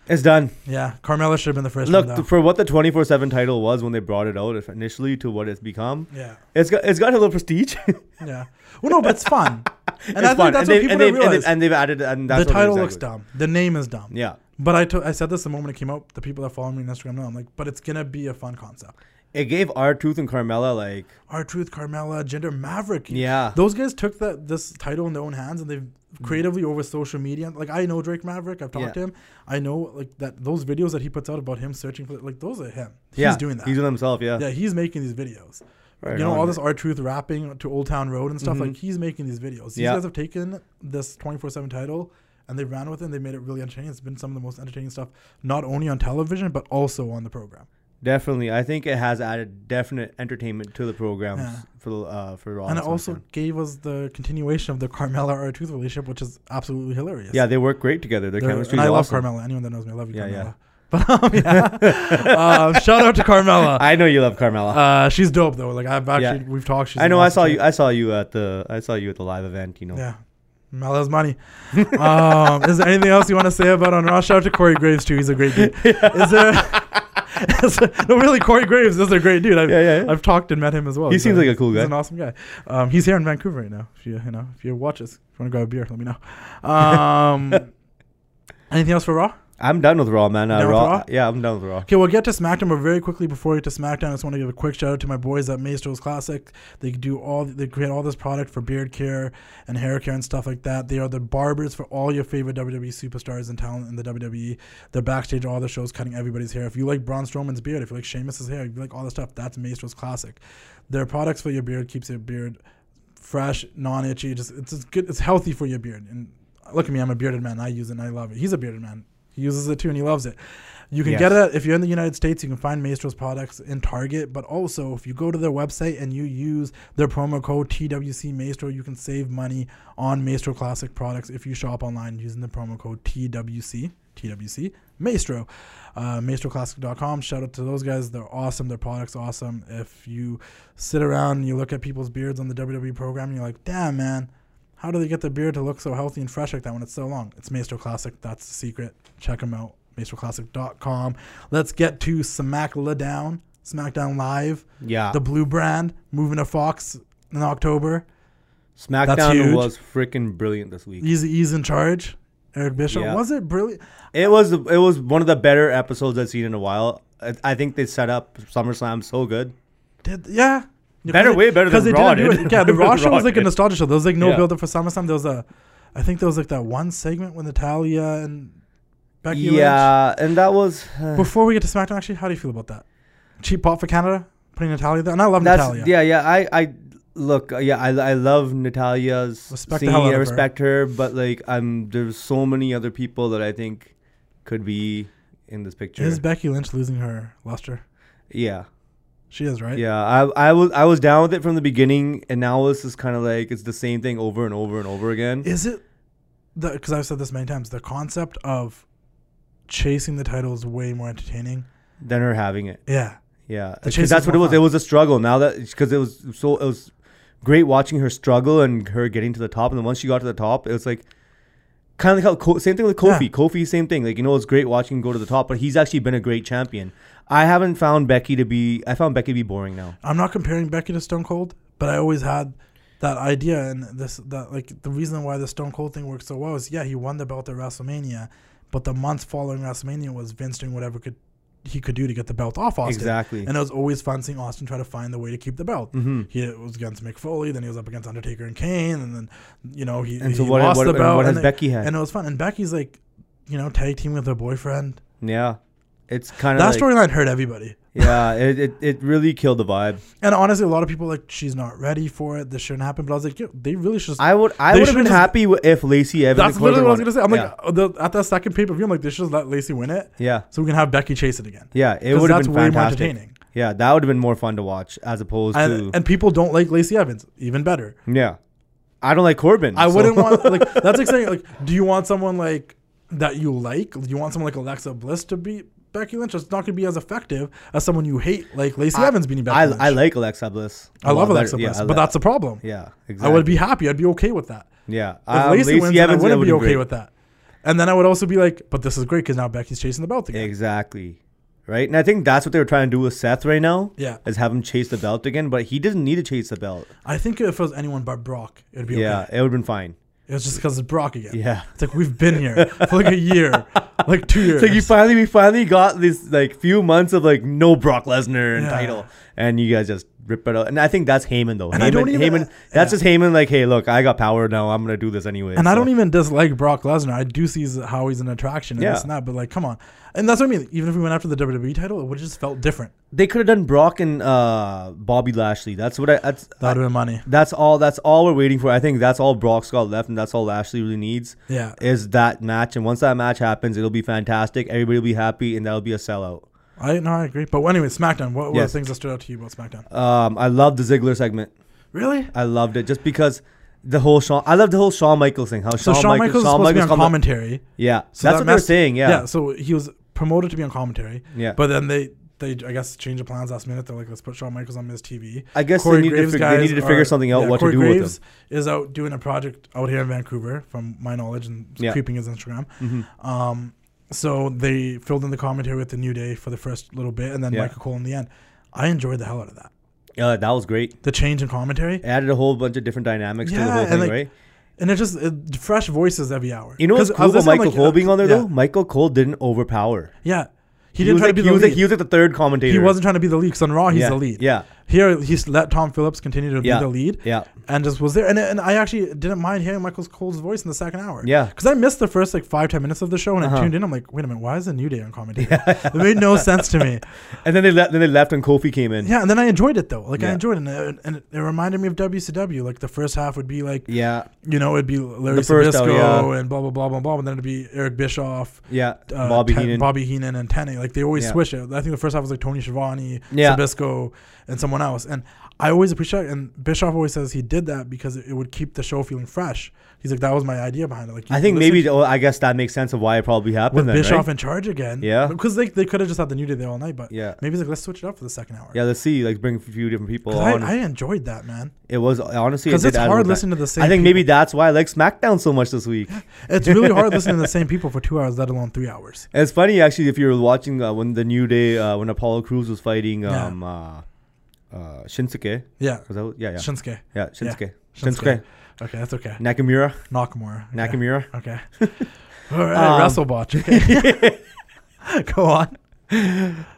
It's done. Yeah, Carmella should have been the first. Look one, for what the 24 seven title was when they brought it out initially to what it's become. yeah, It's got it's got a little prestige. [laughs] yeah. Well, no, but it's fun, [laughs] and It's I think fun. that's and what they, people and, they've, and, realize. and they've added and that's the title exactly looks dumb. The name is dumb. Yeah, But I I said this the moment it came out. The people that follow me on Instagram know. I'm like, but it's gonna be a fun concept. It gave R Truth and Carmella like R Truth, Carmella, Gender Maverick. yeah. Those guys took that this title in their own hands and they've creatively over social media. Like I know Drake Maverick. I've talked Yeah. to him. I know like that those videos that he puts out about him searching for like those are him. He's yeah, doing that. He's doing himself. Yeah. yeah, he's making these videos. Right you know on. all this R Truth rapping to Old Town Road and stuff. Mhm. Like he's making these videos. These Yeah. guys have taken this twenty four seven title and they ran with it. and They made it really entertaining. It's been some of the most entertaining stuff, not only on television but also on the program. Definitely, I think it has added definite entertainment to the programs Yeah. for uh, for Raw. and it also SmackDown. gave us the continuation of the Carmella R Truth relationship, which is absolutely hilarious. yeah, they work great together. Their They're- chemistry and I love awesome. Carmella. Anyone that knows me, I love you, Yeah, Carmella. yeah. [laughs] But um, yeah, um, [laughs] shout out to Carmella. I know you love Carmella. Uh, she's dope though. Like I've actually Yeah. we've talked. She's I know. I saw chick. you. I saw you at the. I saw you at the live event. You know. Yeah. Mel has money. um, is there anything else you want to say about on Raw? Shout out to Corey Graves too. He's a great dude. [laughs] Is there? No, really, Corey Graves is a great dude. I've, Yeah, yeah, yeah. I've talked and met him as well. He He's seems like a cool guy. He's an awesome guy. Um, he's here in Vancouver right now. If you you know if you watch us, if you want to grab a beer, let me know. Um, [laughs] anything else for Raw? I'm done with Raw, man. Uh, Raw, Raw? Yeah, I'm done with Raw. Okay, we'll get to SmackDown, but very quickly before we get to SmackDown, I just want to give a quick shout out to my boys at Maestro's Classic. They do all they create all this product for beard care and hair care and stuff like that. They are the barbers for all your favorite WWE superstars and talent in the WWE. They're backstage at all the shows cutting everybody's hair. If you like Braun Strowman's beard, if you like Sheamus's hair, if you like all the stuff, that's Maestro's Classic. Their products for your beard keeps your beard fresh, non-itchy. Just it's just good. It's healthy for your beard. And look at me, I'm a bearded man. I use it and I love it. He's a bearded man. He uses it too and he loves it. You can Yes. get it if you're in the United States. You can find Maestro's products in Target, but also if you go to their website and you use their promo code TWC Maestro, you can save money on Maestro Classic products if you shop online using the promo code TWC TWC Maestro. Uh, MaestroClassic.com. Shout out to those guys. They're awesome. Their products awesome. If you sit around and you look at people's beards on the WWE program, you're like, damn man, how do they get the beard to look so healthy and fresh like that when it's so long? It's Maestro Classic. That's the secret. Check them out. MaestroClassic.com. Let's get to SmackDown. SmackDown Live. Yeah. The blue brand moving to Fox in October. SmackDown was freaking brilliant this week. He's, he's in charge. Eric Bischoff. Yeah. Was it brilliant? It was it was one of the better episodes I've seen in a while. I, I think they set up SummerSlam so good. Did yeah. Better, way better than they Raw didn't do it. Yeah, [laughs] the Raw show was like a did. nostalgia show. There was like no Yeah. build up for SummerSlam. There was a, I think there was like that one segment when Natalya and Becky Yeah, and that was uh, Before we get to SmackDown, actually, how do you feel about that? Cheap pop for Canada, putting Natalya there, and I love that's Natalya. yeah yeah. I I look uh, yeah I I love Natalya's Respect the scene, hell I of her. respect her, but like I'm there's so many other people that I think could be in this picture. Is Becky Lynch losing her luster? yeah. She is, right? Yeah, I I was I was down with it from the beginning, and now this is kind of like it's the same thing over and over and over again. Is it? Because I've said this many times. The concept of chasing the title is way more entertaining. Than her having it. Yeah. Yeah, because that's what it was. fun. It was a struggle. Now that because it was so it was great watching her struggle and her getting to the top, and then once she got to the top, it was like kind of like how same thing with Kofi. Yeah. Kofi, same thing. Like you know, it's great watching him go to the top, but he's actually been a great champion. I haven't found Becky to be. I found Becky to be boring now. I'm not comparing Becky to Stone Cold, but I always had that idea and this that like the reason why the Stone Cold thing worked so well is yeah he won the belt at WrestleMania, but the months following WrestleMania was Vince doing whatever could he could do to get the belt off Austin. Exactly. And it was always fun seeing Austin try to find the way to keep the belt. hmm He was against Mick Foley, then he was up against Undertaker and Kane, and then you know he, And he what? lost What, the and belt. what has and, Becky had? and it was fun. And Becky's like, you know, tag team with her boyfriend. yeah, it's kind of That like, storyline hurt everybody. yeah. It, it it really killed the vibe. And honestly, a lot of people like she's not ready for it. This shouldn't happen. But I was like, yo, they really should. I would I would have been just- happy if Lacey Evans. that's literally what I was gonna say. I'm like, uh, the, at that second pay per view, I'm like, they should just let Lacey win it, yeah, so we can have Becky chase it again. yeah, it would have been way more fantastic. entertaining. Yeah, that would have been more fun to watch as opposed And, to and people don't like Lacey Evans. Even better. yeah. I don't like Corbin. I so- wouldn't want [laughs] like that's like saying like, do you want someone like that you like? Do you want someone like Alexa Bliss to beat Becky Lynch? It's not gonna be as effective as someone you hate, like Lacey I- Evans beating Becky I, Lynch. I like Alexa Bliss. I love Alexa better- Bliss, I but that's the problem. yeah. Exactly. I would be happy. I'd be okay with that. yeah. If Um, Lacey wins, then I wouldn't be okay been with that. And then I would also be like, but this is great because now Becky's chasing the belt again. Exactly. Right, and I think that's what they were trying to do with Seth right now. Yeah. is have him chase the belt again, but he doesn't need to chase the belt. I think if it was anyone but Brock, it'd be Yeah, okay. it would have been fine. It was just because it's Brock again. Yeah. It's like we've been here for like a year, [laughs] [laughs] like two years. It's like you finally, we finally got this like few months of like no Brock Lesnar and Yeah. title, and you guys just rip it out. And I think that's Heyman though. And Heyman, I don't even- Heyman, that's yeah. just Heyman. Like, hey, look, I got power now. I'm gonna do this anyway. And I don't even dislike Brock Lesnar. I do see how he's an attraction and Yeah. this and that. But like, come on. And that's what I mean. Even if we went after the WWE title, it would just felt different. They could have done Brock and uh, Bobby Lashley. That's what I. That's That would have money. that's all. That's all we're waiting for. I think that's all Brock's got left, and that's all Lashley really needs Yeah. is that match. And once that match happens, it'll be fantastic. Everybody will be happy, and that'll be a sellout. I no, I agree. But anyway, SmackDown. What were Yes. the things that stood out to you about SmackDown? Um, I love the Ziggler segment. Really? I loved it just because the whole Shawn. I love the whole Shawn Michaels thing. How So Shawn, Shawn Michaels, Michaels is supposed to be on commentary. Yeah, So that's that what they're saying. Yeah, Yeah. So he was promoted to be on commentary, yeah. but then they they I guess change the plans last minute. They're like, let's put Shawn Michaels on Miz TV. I guess Corey they needed, to Graves figure, they guys needed to figure are- something out yeah, what Corey to do with Graves is out doing a project out here in Vancouver, from my knowledge, and Yeah. creeping his Instagram. them. hmm Um, so they filled in the commentary with the New Day for the first little bit, and then Yeah. Michael Cole in the end. I enjoyed the hell out of that. Yeah, that was great. The change in commentary, It added a whole bunch of different dynamics to the whole thing, like, right? and it just it, fresh voices every hour. You know what's cool about Michael like, Cole uh, being on there yeah, though? Michael Cole didn't overpower. Yeah, he, He, didn't try like to be he the was lead. like he was like the third commentator. He wasn't trying to be the lead. Because on Raw, he's yeah. the lead. Yeah, Here, he's let Tom Phillips continue to Yeah. be the lead, yeah, and just was there. And, and I actually didn't mind hearing Michael Cole's voice in the second hour. yeah. Because I missed the first like five ten minutes of the show, and I Uh-huh. tuned in. I'm like, wait a minute, why is the New Day on commentary? [laughs] it made no sense to me. [laughs] And then they left. Then they left, and Kofi came in. Yeah, and then I enjoyed it though. Like I enjoyed it, and it, and it reminded me of WCW. Like the first half would be like, Yeah, you know, it'd be Larry The Zbyszko yeah. and blah blah blah blah blah, and then it'd be Eric Bischoff, yeah. uh, Bobby Ten- Heenan. Bobby Heenan, and Tenay. Like they always Yeah. switch it. I think the first half was like Tony Schiavone, Yeah. Zbyszko, and someone else. And I always appreciate. it. And Bischoff always says he did that because it, it would keep the show feeling fresh. He's like that was my idea behind it. Like I think maybe. well, I guess that makes sense of why it probably happened. with then, Bischoff right? in charge again. Yeah. because they they could have just had the New Day there all night, but Yeah, maybe he's like let's switch it up for the second hour. yeah. Let's see. Like bring a few different people. on. I, I enjoyed that man it was honestly because did it's hard listening to the same. I think maybe people. that's why I like SmackDown so much this week. [laughs] it's really hard listening to the [laughs] same people for two hours, let alone three hours. And it's funny actually if you were watching uh, when the New Day uh, when Apollo Crews was fighting um uh, uh Shinsuke. Yeah, Was that, yeah, yeah, Shinsuke. yeah. Shinsuke. Shinsuke. Shinsuke. Okay, that's okay. Nakamura. Nakamura. Yeah. Nakamura. Okay. [laughs] All right, Um, WrestleBotch. [laughs] Okay. Go on.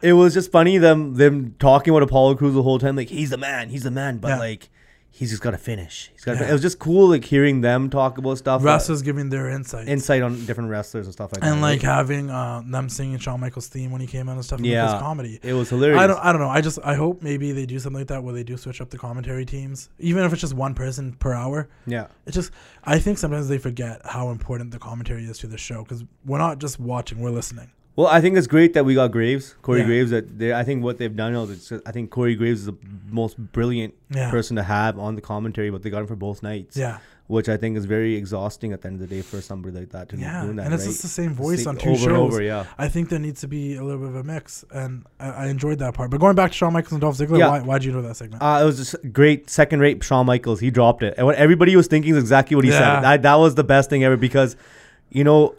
It was just funny them them talking about Apollo Crews the whole time. Like he's the man, he's the man, but Yeah. like he's just got to finish. He's got. Yeah. It was just cool like hearing them talk about stuff. Wrestlers giving their insights. insight on different wrestlers and stuff like that. and like having uh, them singing Shawn Michaels' theme when he came out and stuff. Yeah. his comedy. it was hilarious. I don't. I don't know. I just. I hope maybe they do something like that where they do switch up the commentary teams, even if it's just one person per hour. yeah, It's just. I think sometimes they forget how important the commentary is to the show because we're not just watching; we're listening. Well, I think it's great that we got Graves, Corey Yeah. Graves. That they, I think what they've done is, it's just- I think Corey Graves is the most brilliant Yeah. person to have on the commentary, but they got him for both nights, Yeah. which I think is very exhausting at the end of the day for somebody like that to be Yeah. doing that. and it's right? just the same voice on two over shows. and over. Yeah, I think there needs to be a little bit of a mix, and I, I enjoyed that part. But going back to Shawn Michaels and Dolph Ziggler, Yeah. why why'd you know that segment? uh, it was just great. Second rate, Shawn Michaels. He dropped it, and what everybody was thinking is exactly what he Yeah. said. That, that was the best thing ever because, you know,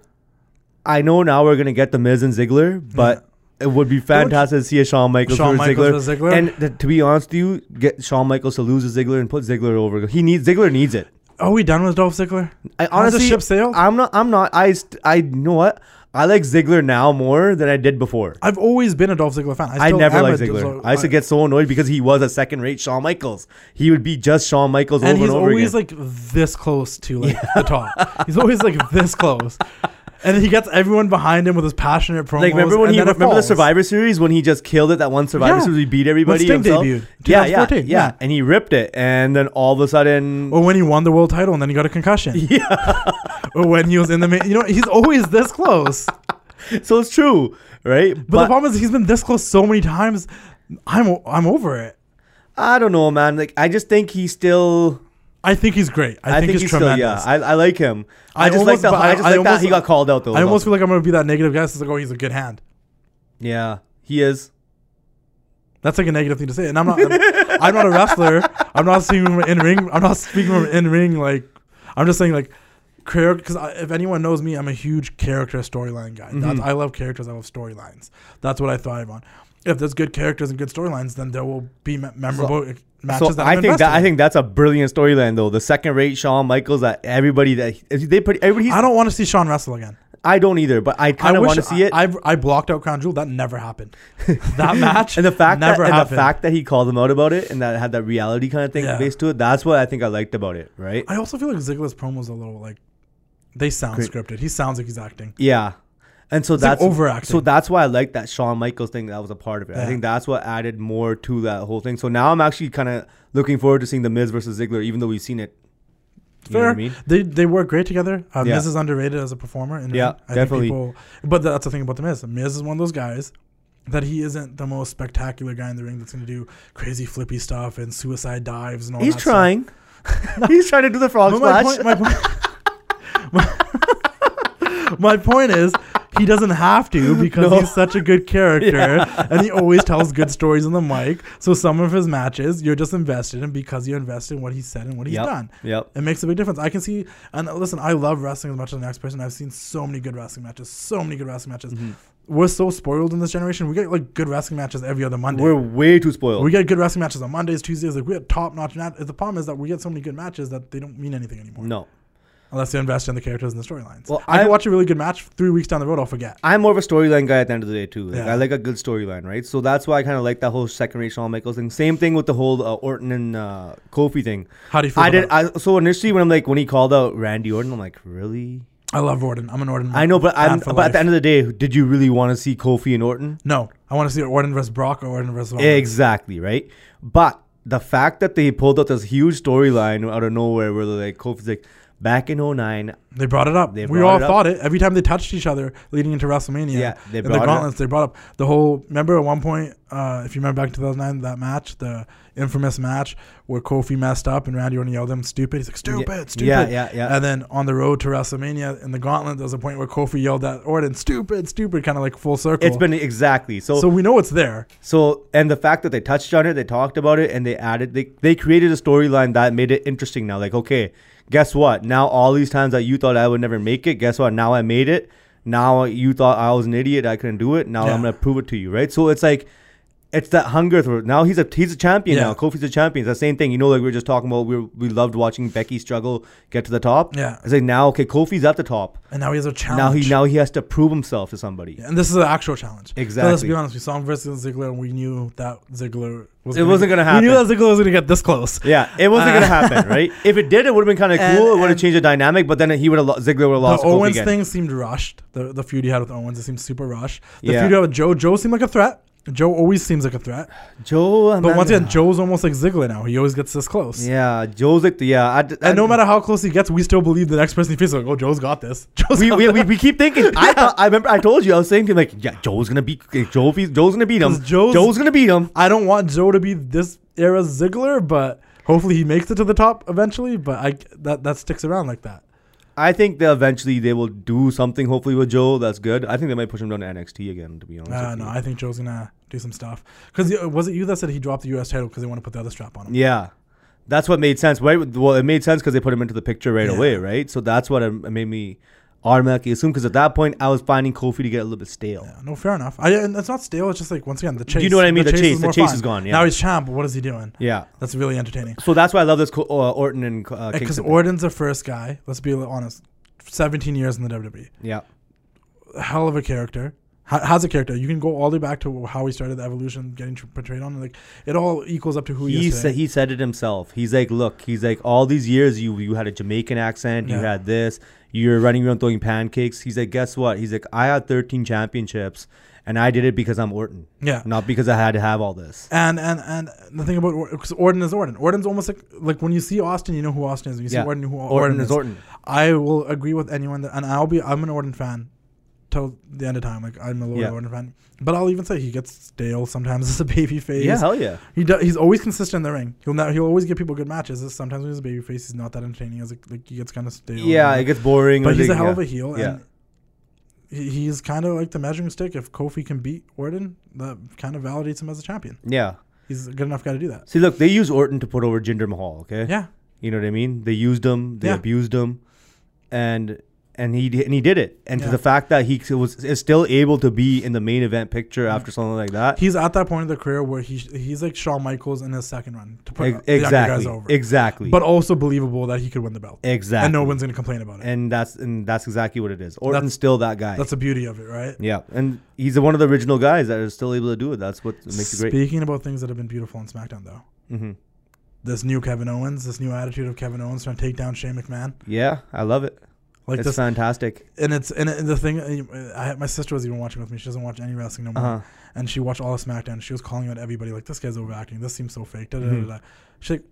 I know now we're gonna get the Miz and Ziggler, but. It would be fantastic to see a Shawn Michaels Shawn versus Michaels Ziggler. Ziggler. And th- to be honest with you, get Shawn Michaels to lose to Ziggler and put Ziggler over. He needs Ziggler needs it. Are we done with Dolph Ziggler? I Has the honestly, ship sailed? I'm not. I'm not. I. St- I you know what. I like Ziggler now more than I did before. I've always been a Dolph Ziggler fan. I, I, never liked Ziggler. so I used to get so annoyed because he was a second-rate Shawn Michaels. He would be just Shawn Michaels over and over he's and over always like this close to like [laughs] the top. He's always like this close, and he gets everyone behind him with his passionate promos. like remember when he remember the. Survivor Series when he just killed it that one Survivor Yeah. Series he beat when everybody Sting himself. debuted? Yeah, yeah, 2014, yeah, and he ripped it, and then all of a sudden, Or when he won the world title and then he got a concussion. [laughs] yeah. or when he was in the main, you know, he's always this close. [laughs] so it's true, right? But, the problem is he's been this close so many times. I'm I'm over it. I don't know, man. Like I just think he's still. I think he's great. I, think, he's, still. tremendous. Yeah, I, I like him. I, I just like almost- the. but I I- just I like that almost- he got called out though. I almost feel like I'm gonna be that negative guy. It's like, oh, he's a good hand. yeah, he is. That's like a negative thing to say. And I'm not. I'm, [laughs] I'm not a wrestler. I'm not speaking from in ring. I'm not speaking from in ring. Like I'm just saying like. Because if anyone knows me, I'm a huge character storyline guy. That's, Mhm. I love characters. I love storylines. That's what I thrive on. If there's good characters and good storylines, then there will be me- memorable matches. So that I I'm think that I think that's a brilliant storyline though. The second rate Shawn Michaels that everybody that they put everybody. I don't want to see Sean wrestle again. I don't either, but I kind of want to see it. I, I, I blocked out Crown Jewel. That never happened. [laughs] that match and the fact that and the fact that he called them out about it and that had that reality kind of thing Yeah. based to it. That's what I think I liked about it. Right? I also feel like Ziggler's promos a little like they sound Great. scripted. He sounds like he's acting. Yeah. And so It's like that's overacting. So that's why I like that Shawn Michaels thing. That was a part of it. I think that's what added more to that whole thing. So now I'm actually kind of looking forward to seeing the Miz versus Ziggler, even though we've seen it. You know what I Fair. mean? They they work great together. Uh, Yeah. Miz is underrated as a performer. The Yeah. I think definitely. people- but that's the thing about the Miz. Miz is one of those guys that he isn't the most spectacular guy in the ring that's going to do crazy flippy stuff and suicide dives and all that. He's trying. [laughs] He's trying to do the frog. But my splash. point, my point, [laughs] my, [laughs] my point is he doesn't have to [laughs] because No. he's such a good character [laughs] and he always tells good stories on the mic. So some of his matches you're just invested in because you invested in what he said and what he's Yep. done. Yep. It makes a big difference. I can see, and listen, I love wrestling as much as the next person. I've seen so many good wrestling matches, so many good wrestling matches. Mm-hmm. We're so spoiled in this generation. We get like good wrestling matches every other Monday. We're way too spoiled. we get good wrestling matches on Mondays, Tuesdays. Like we get top notch. Mat- the problem is that we get so many good matches that they don't mean anything anymore. no. Unless you invest in the characters and the storylines. Well, I can I- watch a really good match three weeks down the road. I'll forget. I'm more of a storyline guy at the end of the day too. Like Yeah. I like a good storyline, right? So that's why I kind of like that whole second race Shawn Michaels thing. Same thing with the whole uh, Orton and uh, Kofi thing. How do you feel? I about did. I, so initially, when I'm like when he called out Randy Orton, I'm like, really? I love Orton. I'm an Orton. I know, but I'm. But at the end of the day, did you really want to see Kofi and Orton? no, I want to see Orton versus Brock or Orton versus. Exactly, right? But the fact that they pulled out this huge storyline out of nowhere where they're like Kofi's like back in 09, They brought it up. They we all it thought it every time they touched each other leading into WrestleMania. Yeah, they brought the it up. gauntlets. They brought up the whole. Remember at one point, uh, if you remember back in 2009, that match, the infamous match where Kofi messed up and Randy Orton yelled at him stupid. He's like stupid, stupid. Yeah, yeah, yeah. And then on the road to WrestleMania in the gauntlet, there was a point where Kofi yelled at Orton stupid, stupid, kind of like full circle. It's been exactly so. so we know it's there. So and the fact that they touched on it, they talked about it, and they added they they created a storyline that made it interesting. Now, like okay, guess what? Now all these times that you thought I would never make it, guess what? Now I made it. Now you thought I was an idiot, I couldn't do it. Now Yeah. I'm gonna prove it to you, right? So it's like. It's that hunger through. Now he's a he's a champion Yeah. now. Kofi's a champion. It's the same thing. You know, like we were just talking about. We were, we loved watching Becky struggle get to the top. Yeah. It's like now, okay, Kofi's at the top. And now he has a challenge. Now he now he has to prove himself to somebody. Yeah, and this is an actual challenge. So let's be honest. We saw him versus Ziggler, and we knew that Ziggler was. It wasn't gonna happen. We knew that. Ziggler was going to get this close. Yeah, it wasn't gonna uh, happen, right? [laughs] If it did, it would have been kind of cool. It would have changed the dynamic, but then he would have lo- Ziggler would have lost the to Owens thing seemed rushed. The the feud he had with Owens, it seemed super rushed. The Yeah. feud he had with Joe, Joe seemed like a threat. Joe always seems like a threat. Joe, But once again, Joe, Joe's almost like Ziggler now. He always gets this close. yeah, Joe's like the yeah. I, I, And no matter how close he gets, we still believe the next person he faces. Like, oh, Joe's got this. [laughs] Joe's we, got we, this. we, we keep thinking. [laughs] I thought, I remember I told you I was saying to him like, yeah, Joe's gonna beat eh, Joe. Joe's gonna beat him. Joe's- Joe's gonna beat him. I don't want Joe to be this era Ziggler, but hopefully he makes it to the top eventually. But I that that sticks around like that. I think they eventually they will do something. Hopefully with Joe, that's good. I think they might push him down to NXT again. To be honest, Uh, no, you. I think Joe's gonna do some stuff. Because was it you that said he dropped the U.S. title because they want to put the other strap on him? Yeah. That's what made sense, right? Well, it made sense because they put him into the picture right Yeah. away, right? So that's what it made me automatically assume. Because at that point, I was finding Kofi to get a little bit stale. Yeah, no, fair enough. I, and it's not stale. It's just like once again the chase. you know what I mean? The chase- is the chase fun. is gone, yeah. Now he's champ. But what is he doing? Yeah. That's really entertaining. So that's why I love this Co- uh, Orton and uh, Because Kingston. Orton's the first guy. Let's be honest. Seventeen years in the WWE. yeah. Hell of a character. Ha- Has a character. You can go all the way back to how he started the evolution, getting tr- portrayed on. Like it all equals up to who he, He is. said today. he said it himself. He's like, look, he's like, all these years you you had a Jamaican accent, you had this, you're running around throwing pancakes. He's like, guess what? He's like, I had 13 championships, and I did it because I'm Orton, yeah. not because I had to have all this. And and and the thing about because Orton is Orton. Orton's almost like like when you see Austin, you know who Austin is. When you see Yeah. Orton, you know who Orton, Orton, is Orton. I will agree with anyone that, and I'll be. I'm an Orton fan till the end of time. Like I'm a loyal Yeah. Orton fan. But I'll even say he gets stale sometimes [laughs] as a baby face. Yeah, hell yeah. He does, he's always consistent in the ring. He'll not, he'll always give people good matches. Sometimes when he's a baby face, he's not that entertaining. As a, like he gets kind of stale. Yeah, it gets boring. but he's they- a hell yeah. of a heel. Yeah. And he, he's kind of like the measuring stick. If Kofi can beat Orton, that kind of validates him as a champion. Yeah. He's a good enough guy to do that. See, look, they use Orton to put over Jinder Mahal. Okay. Yeah. You know what I mean? They used him. They Yeah. abused him, and and he and he did it. And Yeah. to the fact that he was is still able to be in the main event picture after something like that. He's at that point in the career where he he's like Shawn Michaels in his second run to put Ex- the guys exactly. over. Exactly. But also believable that he could win the belt. exactly. And no one's going to complain about it. And that's and that's exactly what it is. Orton's That's- still that guy. That's the beauty of it, right? yeah, and he's one of the original guys that is still able to do it. That's what makes it great. Speaking about things that have been beautiful on SmackDown, though, hmm this new Kevin Owens, this new attitude of Kevin Owens trying to take down Shane McMahon, Yeah, I love it. Like it's this, fantastic. and it's and the thing. uh, I, my sister was even watching with me. She doesn't watch any wrestling no more, Uh huh. and she watched all of SmackDown. She was calling out everybody like, "This guy's overacting. This seems so fake." Da, da, da, Mhm. da. She's like,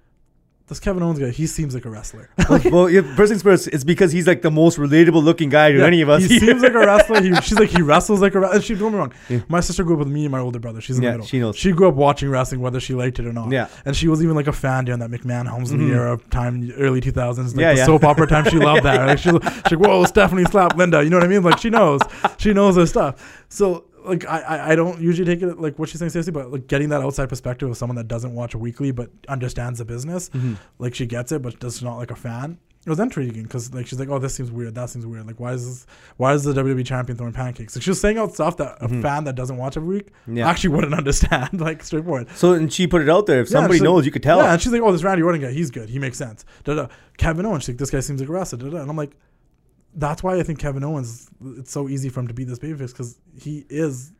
this Kevin Owens guy, he seems like a wrestler. [laughs] well, well yeah, first things first, it's because he's like the most relatable looking guy to Yeah, any of us. He here. seems like a wrestler. He, [laughs] she's like he wrestles like a wrestler. She don't me wrong. Yeah. My sister grew up with me and my older brother. She's in the middle. she knows. She grew up watching wrestling, whether she liked it or not. Yeah. And she was even like a fan during that McMahon Helmsley Mhm. era time, early two thousands, like Yeah, the soap opera time. She [laughs] loved that. Like she's, she's like, whoa, Stephanie slapped Linda. You know what I mean? Like she knows. She knows her stuff. So like I, I, don't usually take it like what she's saying seriously, but like getting that outside perspective of someone that doesn't watch weekly but understands the business, Mhm. like she gets it, but does not like a fan. It was intriguing because like she's like, oh, this seems weird, that seems weird. Like, why is this? Why is the WWE champion throwing pancakes? Like she was saying out stuff that a fan that doesn't watch every week Yeah. actually wouldn't understand. [laughs] Like straightforward. So and she put it out there. If Yeah, somebody knows, like- you could tell. Yeah, and she's like, oh, this Randy Orton guy, he's good. He makes sense. Da, da. Kevin Owens, she's like, this guy seems like a wrestler. Da, da. And I'm like, that's why I think Kevin Owens. It's so easy for him to be this babyface because he is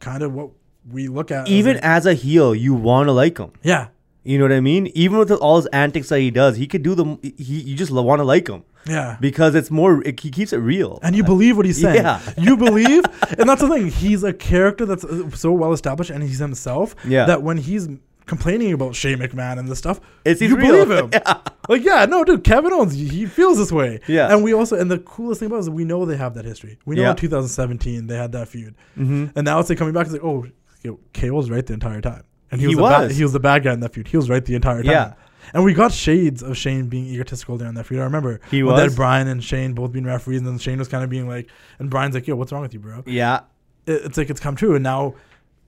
kind of what we look at. as Even a- as a heel, you want to like him. yeah, You know what I mean? Even with all his antics that he does, he could do them. He you just want to like him yeah. because it's more. It, he keeps it real. and you believe what he's saying. [laughs] Yeah. You believe, and that's the thing. He's a character that's uh, so well established, and he's himself. Yeah. That when he's complaining about Shane McMahon and this stuff, It's you real. believe him. [laughs] Like, yeah, no, dude, Kevin Owens, he feels this way. Yeah. And we also, and the coolest thing about it is we know they have that history. We know Yeah. in 2017 they had that feud, hmm and now it's like coming back. It's like, oh, yo, KO was right the entire time, and he, He was, the bad, he was the bad guy in that feud. He was right the entire time. Yeah. And we got shades of Shane being egotistical during that feud. I remember He when they had was. Brian and Shane both being referees, and then Shane was kind of being like, and Brian's like, "Yo, what's wrong with you, bro?" Yeah. It, it's like it's come true, and now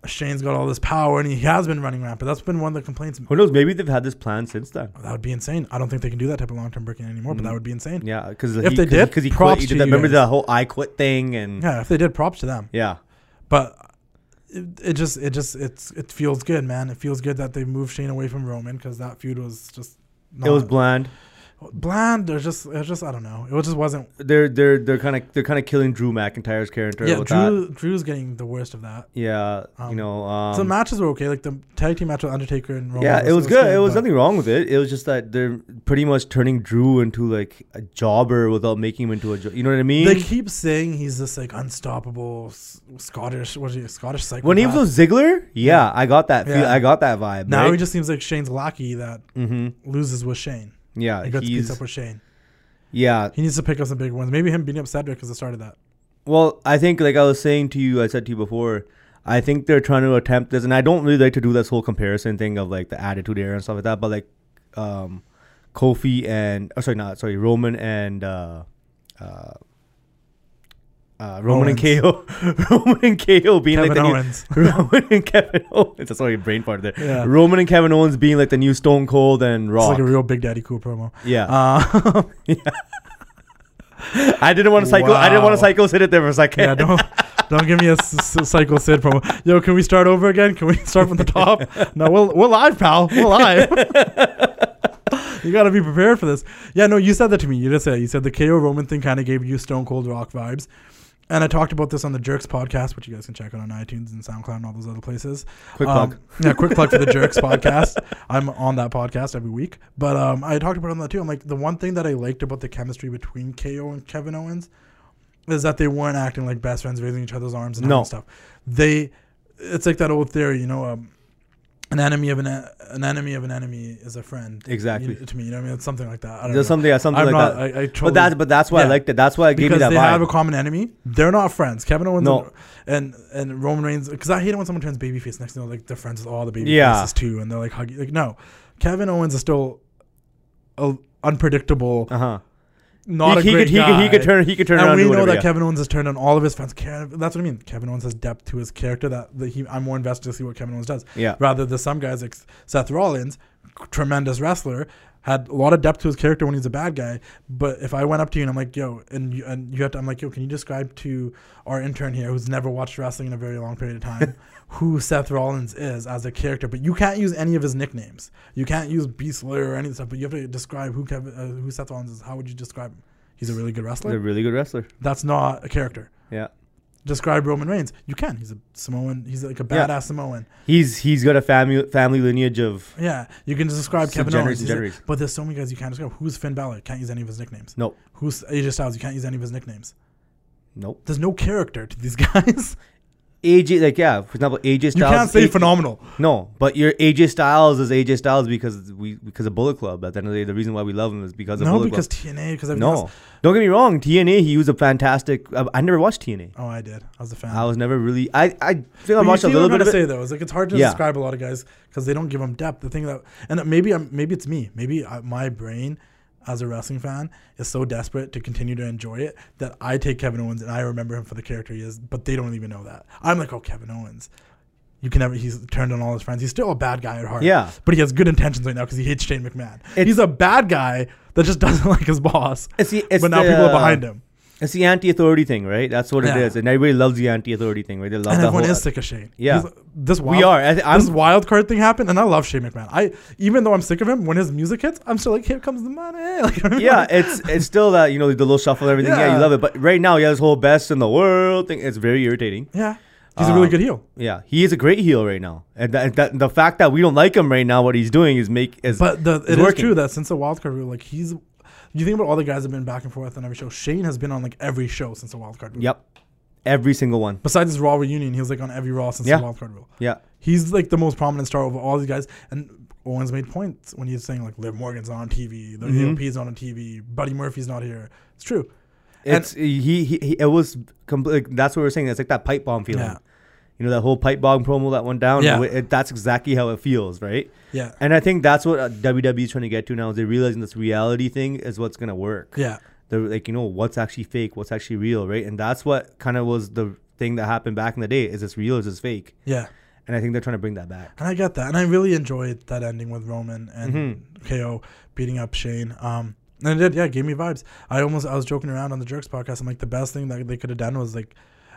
Shane's got all this power, and he has been running rampant. That's been one of the complaints. Who knows? Maybe they've had this plan since then. That would be insane. I don't think they can do that type of long term booking anymore, but that Mm. would be insane. Yeah, because If they did, because he props quit. He did that. Remember guys. the whole "I quit" thing and Yeah, if they did, props to them. yeah. But it, it just, it just, it's, it feels good, man. It feels good that they moved Shane away from Roman because that feud was just. Not, it was bland. Bland. There's just, it just, I don't know. It just wasn't. They're they're they're kind of they're kind of killing Drew McIntyre's character yeah, with that. Drew, Drew's getting the worst of that. Yeah, Um, you know. Um, so the matches were okay. Like the tag team match with Undertaker and Roman. yeah, it was good. It was nothing wrong with it. It was just that they're pretty much turning Drew into like a jobber without making him into a. Jo- you know what I mean? They keep saying he's this like unstoppable Scottish. What is he? Scottish psychopath. when he was with Ziggler, yeah, I got that. Feel, Yeah. I got that vibe. now right? he just seems like Shane's lackey that hmm loses with Shane. Yeah, He he's up with Shane. yeah. He needs to pick up some big ones. Maybe him beating up Cedric because the start of that. Well, I think like I was saying to you, I said to you before. I think they're trying to attempt this, and I don't really like to do this whole comparison thing of like the attitude era and stuff like that. But like, um, Kofi and oh sorry, not sorry, Roman and uh, uh, uh, Roman and KO, [laughs] Roman and KO being Kevin like the new, [laughs] Roman and Kevin Owens. That's Sorry, brain fart there. Yeah. Roman and Kevin Owens being like the new Stone Cold and Raw. It's like a real Big Daddy Cool promo. yeah, Uh, [laughs] I didn't want to psycho. I didn't want to cycle sit it there for a second. yeah, don't don't give me a Psycho Sid promo. Yo, can we start over again? Can we start from the top? no, we're, we're live, pal. We're live. you got to be prepared for this. Yeah, no, you said that to me. You just said you said the KO Roman thing kind of gave you Stone Cold Rock vibes. And I talked about this on the Jerks podcast, which you guys can check out on iTunes and SoundCloud and all those other places. Quick Um, plug. [laughs] yeah, quick plug for the Jerks [laughs] podcast. I'm on that podcast every week. But um, I talked about it on that too. I'm like, the one thing that I liked about the chemistry between KO and Kevin Owens is that they weren't acting like best friends, raising each other's arms and all No. that stuff. They, it's like that old theory, you know, um, an enemy of an an enemy of an enemy is a friend. Exactly. You- to me, you know what I mean? It's something like that. I don't There's know. something, yeah, something I'm like not. that. I, I totally, but that's but that's why I liked it. That's why it gave because that they vibe. have a common enemy. They're not friends. Kevin Owens No. and, and Roman Reigns. Because I hate it when someone turns babyface next to them, like they're friends with all the baby Yeah. faces too, and they're like hugging. Like no, Kevin Owens is still a unpredictable, uh huh. Not he, a he great could, he could he could turn he could turn and we know that yeah. Kevin Owens has turned on all of his friends. Kev- That's what I mean. Kevin Owens has depth to his character that, that he. I'm more invested to see what Kevin Owens does. Yeah. Rather than some guys like Seth Rollins, tremendous wrestler, had a lot of depth to his character when he's a bad guy. But if I went up to you and I'm like, yo, and you, and you have to, I'm like, yo, can you describe to our intern here who's never watched wrestling in a very long period of time [laughs] who Seth Rollins is as a character? But you can't use any of his nicknames. You can't use Beast Slayer or any of stuff. But you have to describe who Kevin, uh, who Seth Rollins is. How would you describe him? He's a really good wrestler. He's a really good wrestler. That's not a character. Yeah. Describe Roman Reigns. You can. He's a Samoan. He's like a Yeah. badass Samoan. He's he's got a family family lineage of Yeah, you can describe Kevin Owens. A- but there's so many guys you can't describe. Who's Finn Balor? Can't use any of his nicknames. Nope. Who's AJ Styles? You can't use any of his nicknames. nope. There's no character to these [laughs] guys. AJ, like yeah, for example, AJ Styles. You can't say A- phenomenal. No, but your AJ Styles is AJ Styles because we because of Bullet Club. At the end of the day, the reason why we love him is because of No, Bullet because Club. TNA. Because No, don't get me wrong. TNA, he was a fantastic. I, I never watched TNA. Oh, I did. I was a fan. I was never really. I I think I watched a little what I'm bit it. to say though. It's like it's hard to Yeah. describe a lot of guys because they don't give them depth. The thing that, and maybe I'm maybe it's me. Maybe I, my brain as a wrestling fan is so desperate to continue to enjoy it that I take Kevin Owens and I remember him for the character he is, but they don't even know that. I'm like, oh, Kevin Owens. You can never. He's turned on all his friends. He's still a bad guy at heart. Yeah. but he has good intentions right now because he hates Shane McMahon. It's- he's a bad guy that just [laughs] doesn't like his boss. It's the, it's but now the, people are uh, behind him, It's the anti-authority thing, right? That's what Yeah. it is, and everybody loves the anti-authority thing, right? They love [laughs] and that everyone whole. is sick of Shane. Yeah. He's- this wild, we are. I, th- I'm, this wild card thing happened, and I love Shane McMahon. I even though I'm sick of him, when his music hits, I'm still like, here comes the money. [laughs] Like, yeah, it's it's still that you know the little shuffle and everything. Yeah. Yeah. you love it. But right now, he has whole best in the world thing. It's very irritating. yeah. He's a really Um, good heel. Yeah, he is a great heel right now, and that, that the fact that we don't like him right now, what he's doing is make is But the, it's it is working. true that since the wild card rule, like he's, you think about all the guys that have been back and forth on every show. Shane has been on like every show since the wild card rule. Yep, every single one. Besides his Raw reunion, he was like on every Raw since Yeah. the wild card rule. Yeah, He's like the most prominent star of all these guys. And Owens made points when he was saying like Liv Morgan's not on TV, the Mhm. AOP's not on TV, Buddy Murphy's not here. It's true. And- it's he, he, he it was complete. Like, that's what we're saying. It's like that pipe bomb feeling. Yeah. You know that whole pipe bomb promo that went down. Yeah. it, that's exactly how it feels, right? Yeah. And I think that's what uh, WWE is trying to get to now. Is they're realizing this reality thing is what's gonna work. Yeah. They're like, you know, what's actually fake, what's actually real, right? And that's what kind of was the thing that happened back in the day. Is this real? Or is this fake? Yeah. And I think they're trying to bring that back. And I get that. And I really enjoyed that ending with Roman and Mhm. KO beating up Shane. Um, and it did, yeah, it gave me vibes. I almost, I was joking around on the Jerks podcast. I'm like, the best thing that they could have done was like,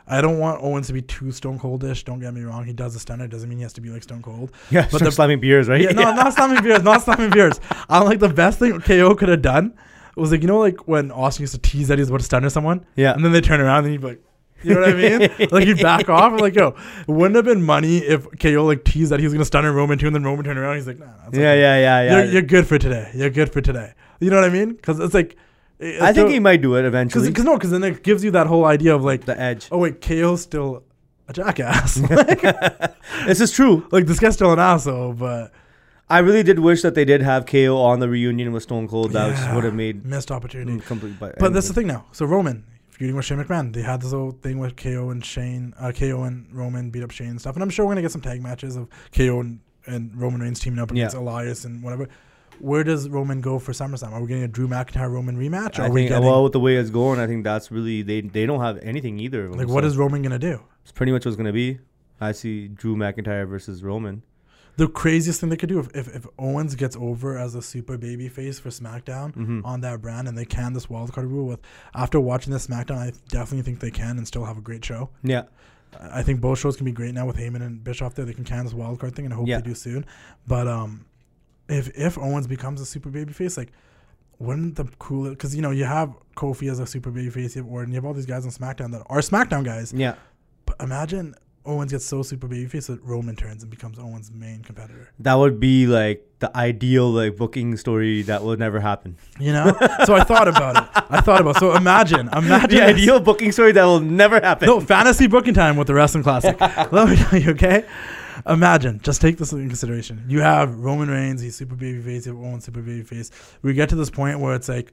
I don't want Owens to be too Stone Coldish. Don't get me wrong. He does a stunner. Doesn't mean he has to be like Stone Cold. [laughs] Yeah, But but the- slamming beers, right? Yeah, no, not [laughs] slamming beers. Not slamming beers. I'm like, the best thing KO could have done was like, you know, like when Austin used to tease that he was about to stunner someone? yeah. And then they turn around and he'd be like, you know what I mean? like he'd back off. I'm like, yo, wouldn't have been money if KO like teased that he was gonna stun in Roman too, and then Roman turned around. He's like, nah, nah yeah, okay. yeah, yeah, yeah. You're, you're good for today. You're good for today. You know what I mean? Because it's like, I think he might do it eventually. because no, because then it gives you that whole idea of like, the edge. oh wait, KO's still a jackass. [laughs] [laughs] this is true. like this guy's still an asshole, but I really did wish that they did have KO on the reunion with Stone Cold. That Yeah. would have made missed opportunity. mm, complete. But, But that's the thing now. So Roman feuding with Shane McMahon. They had this whole thing with KO and Shane, uh, KO and Roman beat up Shane and stuff. And I'm sure we're gonna get some tag matches of KO and, and Roman Reigns teaming up against Yeah. Elias and whatever. Where does Roman go for SummerSlam? Are we getting a Drew McIntyre Roman rematch? Or I are we think getting well with the way it's going, I think that's really they they don't have anything either. like so what is Roman gonna do? It's pretty much what's gonna be. I see Drew McIntyre versus Roman. The craziest thing they could do if, if, if Owens gets over as a super baby face for SmackDown Mhm. on that brand and they can this wildcard rule with after watching this SmackDown, I definitely think they can and still have a great show. Yeah, I think both shows can be great now with Heyman and Bischoff there. They can can this wild card thing, and I hope Yeah. they do soon. But um, if if Owens becomes a super baby face, like wouldn't the cool? Because you know you have Kofi as a super baby face, you have Orton, you have all these guys on SmackDown that are SmackDown guys. yeah. But imagine Owens gets so super baby face that Roman turns and becomes Owens' main competitor. That would be like the ideal like booking story that will never happen. You know? so I thought about it. I thought about. So imagine, [laughs] imagine the ideal booking story that will never happen. No, fantasy booking time with the wrestling classic. [laughs] Let me tell you, okay? Imagine, just take this in consideration. You have Roman Reigns, he's super baby face, you have Owen super baby face. We get to this point where it's like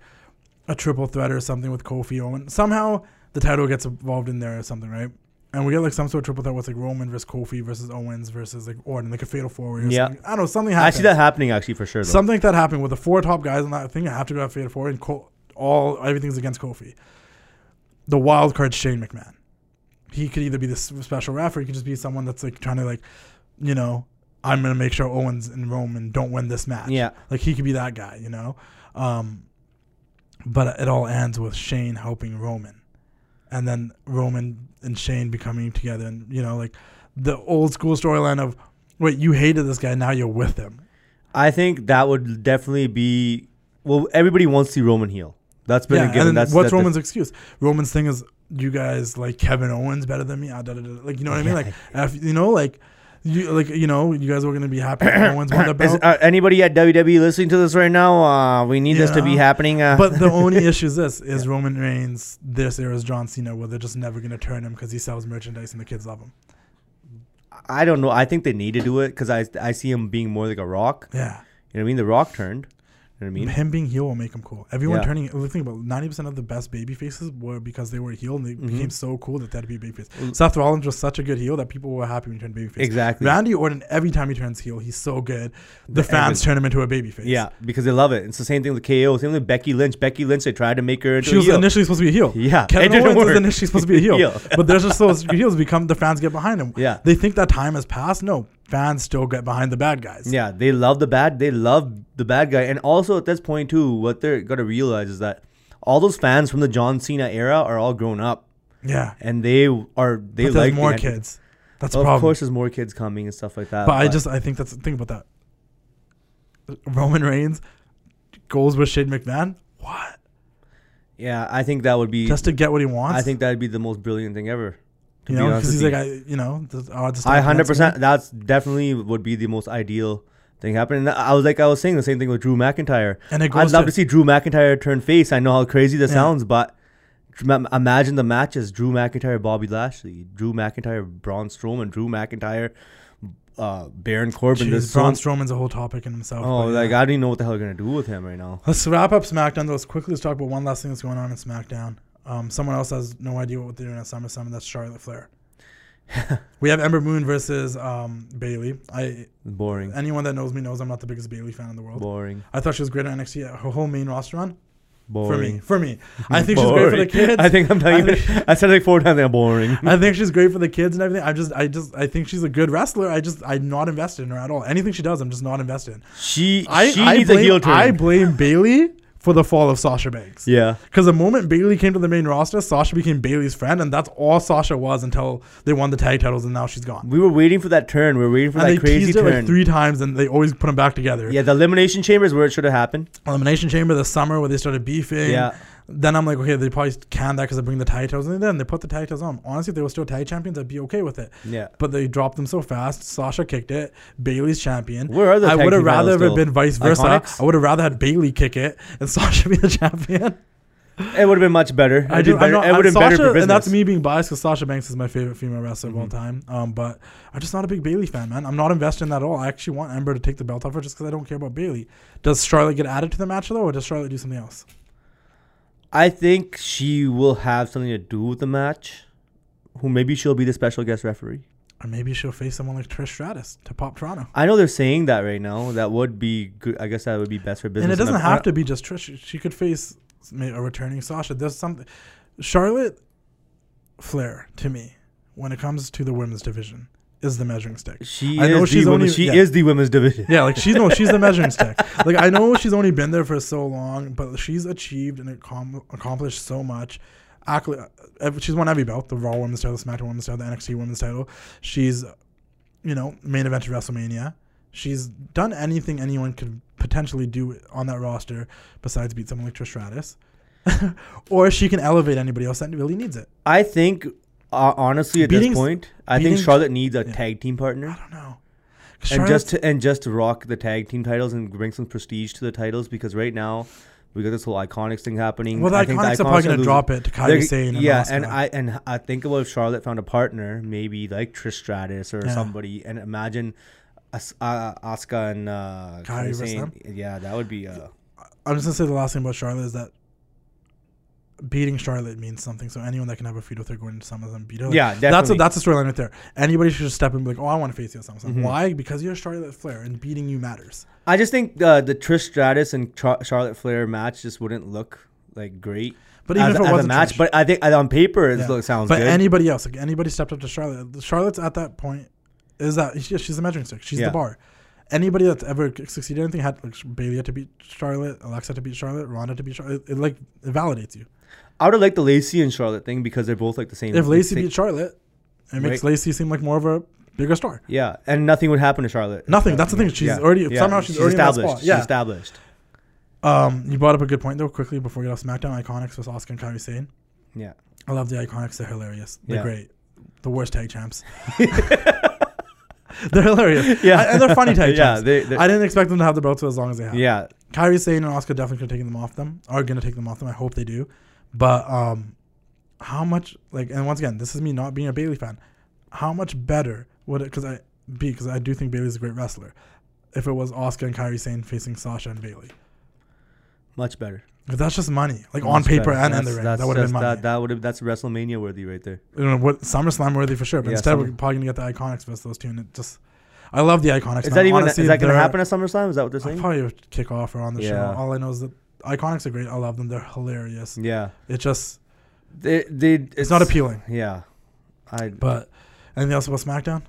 a triple threat or something with Kofi Owen. Somehow the title gets involved in there or something, right? And we get like some sort of triple threat with like Roman versus Kofi versus Owens versus like Orton, like a fatal four way Yeah. something. I don't know, something I see that happening actually for sure. Though. Something like that happened with the four top guys on that thing. I have to go have fatal four and all everything's against Kofi. The wild card Shane McMahon. He could either be the special ref or he could just be someone that's like trying to like, you know, I'm gonna make sure Owens and Roman don't win this match. yeah, like he could be that guy, you know. Um, but it all ends with Shane helping Roman, and then Roman and Shane becoming together, and you know, like the old school storyline of, wait, you hated this guy, now you're with him. I think that would definitely be. Well, everybody wants to see Roman heel. That's been a yeah, given. and That's what's that- Roman's excuse? Roman's thing is, you guys like Kevin Owens better than me. Ah, da, da, da. Like you know what I mean? Like [laughs] if, you know, like you like you know, you guys were gonna be happy if one's [coughs] won the Is uh, anybody at WWE listening to this right now? Uh, we need this to be happening. Uh, but the only [laughs] issue is this: is Roman Reigns this era is John Cena, where they're just never gonna turn him because he sells merchandise and the kids love him. I don't know. I think they need to do it because I I see him being more like a Rock. Yeah. You know what I mean? The Rock turned. You know what I mean? Him being heel will make him cool. Everyone Yeah. turning. Think about ninety percent of the best baby faces were because they were heel and they Mhm. became so cool that they had to be a baby face. Mm. Seth Rollins was such a good heel that people were happy when he turned baby face. Exactly. Randy Orton, every time he turns heel, he's so good. The The- fans turn him into a baby face. Yeah, because they love it. It's the same thing with KO. Same with Becky Lynch. Becky Lynch, they tried to make her She was heel. initially supposed to be a heel. yeah, Kevin Owens was initially supposed to be a [laughs] heel, Heel. but there's just those [laughs] heels become the fans get behind him. Yeah. They think that time has passed. No, fans still get behind the bad guys. Yeah, they love the bad. They love the bad guy, and also at this point too, what they're gonna realize is that all those fans from the John Cena era are all grown up, Yeah. and they are they But like more the- kids. That's Well, of course, there's more kids coming and stuff like that. but I just I think that's think about that. Roman Reigns goes with Shane McMahon. What? yeah, I think that would be. Just to get what he wants. I think that'd be the most brilliant thing ever. You know because he's like I you know the odds. I hundred percent. That's definitely would be the most ideal thing happening. And I was like I was saying the same thing with Drew McIntyre. And it I'd love to, to see Drew McIntyre turn face. I know how crazy that Yeah. sounds, but imagine the matches: Drew McIntyre, Bobby Lashley, Drew McIntyre, Braun Strowman, Drew McIntyre, uh, Baron Corbin. Jeez, There's Braun so- Strowman's a whole topic in himself. Oh, like yeah. I don't even know what the hell they're gonna do with him right now. Let's wrap up SmackDown. Though. Let's quickly let's talk about one last thing that's going on in SmackDown. Um, someone else has no idea what they're doing at SummerSlam, and that's Charlotte Flair. [laughs] we have Ember Moon versus um, Bayley. I Boring, anyone that knows me knows I'm not the biggest Bayley fan in the world. boring, I thought she was great at NXT. Her whole main roster run Boring. for me. For me, I think she's great for the [laughs] kids. I think I'm telling I you. think- I said it like four times. I'm boring. [laughs] I think she's great for the kids and everything. I just, I just, I think she's a good wrestler. I just, I'm not invested in her at all. Anything she does, I'm just not invested in. She I, she I needs blame, a heel turn. I blame Bayley for the fall of Sasha Banks. yeah. Because the moment Bayley came to the main roster, Sasha became Bayley's friend, and that's all Sasha was until they won the tag titles, and now she's gone. We were waiting for that turn. We were waiting for and they that crazy teased it turn. like three times, and they always put them back together. yeah, the elimination chamber is where it should have happened. Elimination Chamber the summer where they started beefing. Yeah. Then I'm like, okay, they probably canned that because they bring the tag titles, and then they put the tag titles on. Honestly, if they were still tag champions, I'd be okay with it. Yeah. But they dropped them so fast. Sasha kicked it. Bayley's champion. Where are the I would have rather have been vice versa. Iconics? I would have rather had Bayley kick it and [laughs] Sasha be the champion. It would have been much better. I do. be better. Not, it would have been Sasha, better for business. and that's me being biased because Sasha Banks is my favorite female wrestler of all Mhm. time. Um, but I'm just not a big Bayley fan, man. I'm not invested in that at all. I actually want Ember to take the belt off her just because I don't care about Bayley. Does Charlotte get added to the match though, or does Charlotte do something else? I think she will have something to do with the match. Who maybe she'll be the special guest referee. Or maybe she'll face someone like Trish Stratus to pop Toronto. I know they're saying that right now. That would be good. I guess that would be best for business. and it doesn't have to be just Trish. She could face a returning Sasha. There's something. Charlotte Flair to me, when it comes to the women's division, is the measuring stick. She I know is she's the only- she yeah. is the women's division. Yeah, like she's no, she's the measuring stick. [laughs] Like I know she's only been there for so long, but she's achieved and accom- accomplished so much. Accolade, uh, she's won every belt: the Raw Women's Title, the SmackDown Women's Title, the NXT Women's Title. She's, you know, main event of WrestleMania. She's done anything anyone could potentially do on that roster besides beat someone like Trish Stratus, [laughs] or she can elevate anybody else that really needs it. I think, uh, honestly, at Beating- this point, I think Charlotte needs a yeah. tag team partner. I don't know. and just to, and just to rock the tag team titles and bring some prestige to the titles. Because right now, we got this whole iconics thing happening. well, the I think Iconics are probably going to drop it to Kairi Sane. Yeah, Asuka. and I and I think about if Charlotte found a partner, maybe like Trish Stratus or Yeah. somebody, and imagine As- uh, Asuka and uh, Kairi Sane. Yeah, that would be. Uh, I'm just gonna say the last thing about Charlotte is that beating Charlotte means something. So anyone that can have a feud with her going into SummerSlam, beat her. Like, yeah, that's a that's a storyline right there. Anybody should just step in and be like, oh, I want to face you at SummerSlam. Mhm. Why? Because you're Charlotte Flair, and beating you matters. I just think uh, the Trish Stratus and Char- Charlotte Flair match just wouldn't look like great. But even as, if it as was a match, but I think on paper it Yeah. looks sounds but good. anybody else, like anybody stepped up to Charlotte, Charlotte's at that point is that she, she's the measuring stick. She's Yeah. the bar. Anybody that's ever succeeded in anything had like Bayley had to beat Charlotte, Alexa to beat Charlotte, Ronda to beat Charlotte. It, it like it validates you. I would have liked the Lacey and Charlotte thing because they're both like the same. If Lacey beat Charlotte, it makes Right. Lacey seem like more of a bigger star. yeah, and nothing would happen to Charlotte. Nothing. That's the thing. She's Yeah. already Yeah. somehow she's, already in that established. She's Yeah. established. Um, you brought up a good point though. Quickly before we get off SmackDown, Iconics with Asuka and Kairi Sane. Yeah. I love the Iconics. They're hilarious. They're Yeah. great. The worst tag champs. [laughs] they're hilarious. Yeah. I- and they're funny tag [laughs] yeah, champs. they, they're- I didn't expect them to have the belts as long as they have. yeah. Kairi Sane and Asuka definitely could have taken them off them. Are going to take them off them. I hope they do. But um, how much like and once again, this is me not being a Bayley fan. How much better would it? Because I B because I do think Bayley's a great wrestler. If it was Asuka and Kairi Sane facing Sasha and Bayley, Much better. 'Cause that's just money, like Much on paper better. and in the ring. That would have been money. That, that would have. That's WrestleMania worthy right there. you know what SummerSlam worthy for sure. But Yeah, instead, Summer- we're probably gonna get the Iconics versus those two, and it just. I love the Iconics. Is man. that even? Honestly, is that going to happen at SummerSlam? Is that what they're I'll saying? probably kick off or on the show. All I know is that Iconics are great. I love them. They're hilarious. Yeah. It just They, they, it's, not appealing. Yeah. I But anything else about SmackDown?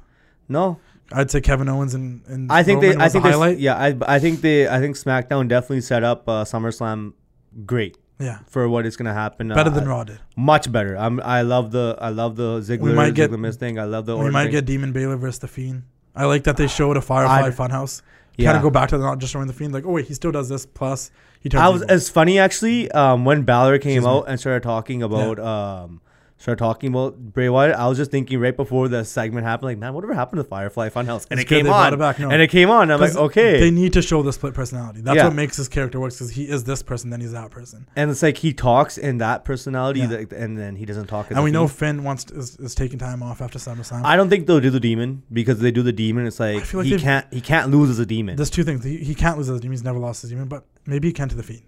no. I'd say Kevin Owens and, and I think Roman they. I think the highlight. Yeah. I. I think they. I think SmackDown definitely set up uh, SummerSlam great yeah, for what is going to happen. better uh, than Raw did. Much better. I'm. I love the. I love the Ziggler. might get- Ziggler Miz thing. I love the. we might thing. get Demon Balor versus the Fiend. I like that they showed a Firefly I'd- Funhouse. Yeah. Kind of go back to not just showing the Fiend. Like, oh wait, he still does this. Plus, he turns. I was. evil. It's funny actually. Um, when Balor came Excuse me. out and started talking about um, started talking about Bray Wyatt, I was just thinking right before the segment happened, like, man, whatever happened to Firefly Funhouse? And It's it came on. it back, no. And it came on. I'm like, okay. They need to show the split personality. That's Yeah. what makes his character works. Because he is this person, then he's that person. and it's like he talks in that personality, Yeah. like, and then he doesn't talk. as And we know Fiend. Finn wants to, is, is taking time off after SummerSlam. I don't think they'll do the demon because they do the demon. It's like, like he can't. He can't lose as a demon, There's two things. He, he can't lose as a demon. He's never lost his demon, but maybe he can to the Fiend.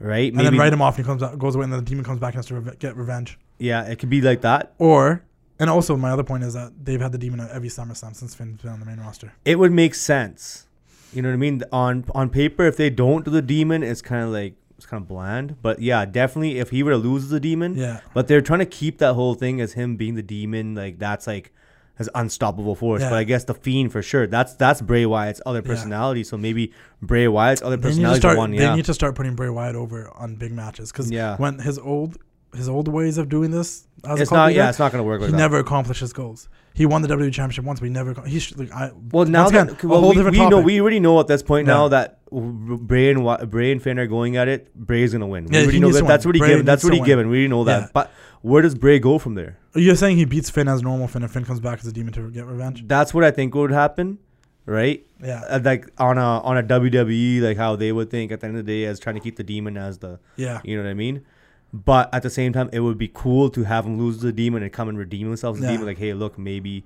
Right? And then write him off and he comes out, goes away, and then the demon comes back and has to reve- get revenge. Yeah, it could be like that. Or, and also my other point is that they've had the demon at every SummerSlam since Finn's been on the main roster. It would make sense. You know what I mean? On on paper, if they don't do the demon, it's kind of like it's kind of bland. But yeah, definitely, if he were to lose the demon, Yeah. But they're trying to keep that whole thing as him being the demon, like that's like his unstoppable force. Yeah. But I guess the fiend for sure. That's that's Bray Wyatt's other Yeah. personality. So maybe Bray Wyatt's other They need personality is start. the one. They Yeah, need to start putting Bray Wyatt over on big matches because Yeah. when his old his old ways of doing this as it's a not. leader, Yeah, it's not gonna work he like that. never accomplished his goals. He won the WWE Championship once, but he never. He should, like I. Well, now that again, a well, whole we, different we know we already know at this point Yeah. now that Bray and Bray and Finn are going at it. Bray's gonna win. Yeah, we he already know that. to That's what he Bray given. That's what to he given. We already know that. Yeah. But where does Bray go from there? You're saying he beats Finn as normal Finn, and Finn comes back as a demon to get revenge? That's what I think would happen, right? Yeah, Uh, like on a on a WWE, like how they would think at the end of the day as trying to keep the demon as the, yeah. you know what I mean. But at the same time, it would be cool to have him lose the demon and come and redeem himself as a Yeah. demon. Like, hey, look, maybe.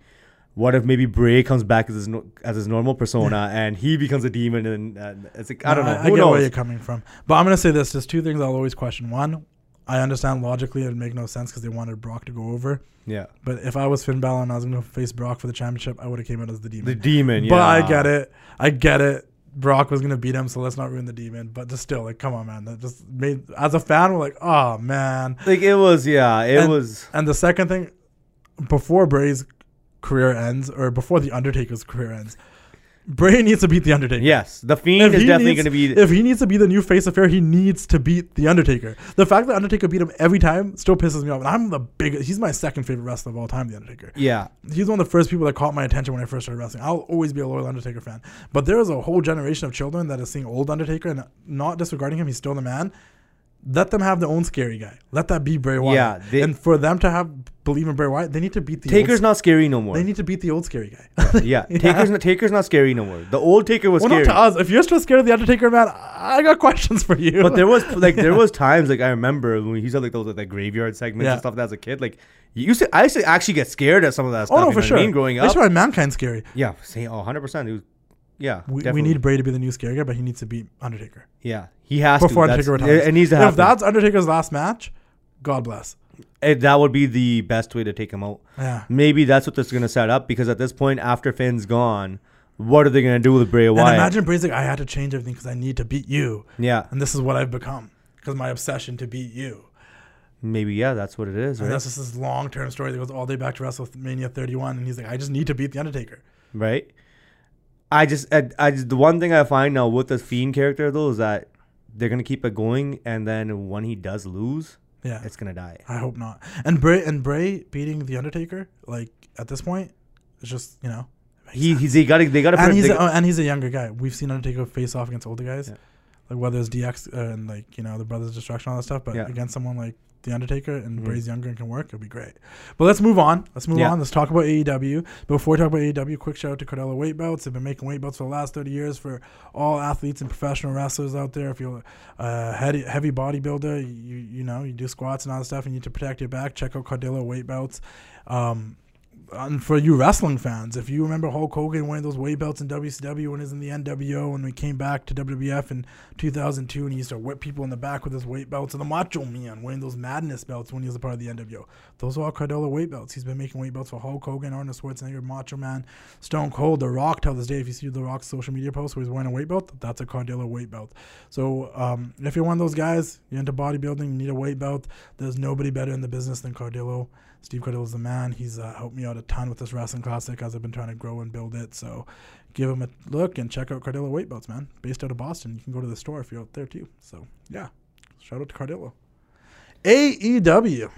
What if maybe Bray comes back as his no, as his normal persona and he becomes a demon and, and it's like I don't know. I, I Who get where knows? you're coming from, but I'm gonna say this: there's two things I'll always question. One, I understand logically it'd make no sense because they wanted Brock to go over. Yeah, But if I was Finn Balor and I was gonna face Brock for the championship, I would have came out as the demon. the demon. Yeah, But I get it. I get it. Brock was gonna beat him, so let's not ruin the demon. But just still, like, come on, man. That just made as a fan, we're like, oh man. Like it was. Yeah, it And- was. And the second thing, before Bray's career ends, or before the Undertaker's career ends, Bray needs to beat the Undertaker. Yes, the fiend If is definitely going to be. If he needs to be the new face of fair, he needs to beat the Undertaker. The fact that Undertaker beat him every time still pisses me off. And I'm the biggest. He's my second favorite wrestler of all time, the Undertaker. yeah, He's one of the first people that caught my attention when I first started wrestling. I'll always be a loyal Undertaker fan. But there is a whole generation of children that is seeing old Undertaker and not disregarding him. He's still the man. Let them have their own scary guy. Let that be Bray Wyatt. Yeah, they- and for them to have believe in Bray Wyatt, they need to beat the Taker's Old, not scary no more. they need to beat the old scary guy. [laughs] yeah, [laughs] Yeah. Taker's not, Taker's not scary no more. The old Taker was well, scary. not to us. If you're still scared of the Undertaker, man, I got questions for you. But there was [laughs] like there was times like I remember when he used to like those like graveyard segments Yeah. and stuff That as a kid. Like you used to I used to actually get scared at some of that oh, stuff. oh no, for sure. I mean, growing That's why Mankind's scary. Yeah, say oh 100 percent. Yeah. We, we need Bray to be the new scary guy, but he needs to beat Undertaker yeah. He has before to. That's- Undertaker retires. It, needs to if that's Undertaker's last match, God bless. It- that would be the best way to take him out. Yeah. Maybe that's what they're going to set up because at this point, after Finn's gone, what are they going to do with Bray And Wyatt? imagine Bray's like, I had to change everything because I need to beat you. yeah, And this is what I've become because my obsession to beat you. maybe yeah, that's what it is, And right? that's just this long term story that goes all the way back to WrestleMania 31. And he's like, I just need to beat The Undertaker. right? I just, I, I just, the one thing I find now with the Fiend character though is that they're gonna keep it going, and then when he does lose, Yeah. it's gonna die. I hope not. And Bray and Bray beating The Undertaker, like at this point, it's just, you know. He, sense. he's, they gotta, they gotta. and he's a, oh, and he's a younger guy. We've seen Undertaker face off against older guys, Yeah. like whether it's DX uh, and like you know the Brothers Destruction all that stuff. But Yeah. against someone like the Undertaker and Mhm. Bray's younger and can work, it'd be great. But let's move on. Let's move Yeah. on. Let's talk about AEW. Before we talk about AEW, quick shout out to Cardillo Weight Belts. They've been making weight belts for the last 30 years for all athletes and professional wrestlers out there. If you're a heavy, heavy bodybuilder, you you know you do squats and all that stuff, and you need to protect your back. Check out Cardillo Weight Belts. Um, and for you wrestling fans, if you remember Hulk Hogan winning those weight belts in WCW when he was in the NWO, and we came back to WWF in 2002, and he used to whip people in the back with his weight belts, and the Macho Man winning those Madness belts when he was a part of the NWO. Those are all Cardillo weight belts. He's been making weight belts for Hulk Hogan, Arnold Schwarzenegger, Macho Man, Stone Cold, The Rock. Till this day, if you see The Rock's social media post where he's wearing a weight belt, that's a Cardillo weight belt. So um, if you're one of those guys, you're into bodybuilding, you need a weight belt. There's nobody better in the business than Cardillo. Steve Cardillo's the man. He's uh, helped me out a ton with this wrestling classic as I've been trying to grow and build it. So give him a look and check out Cardillo Weight Belts, man. Based out of Boston. You can go to the store if you're out there too. So yeah, shout out to Cardillo. AEW.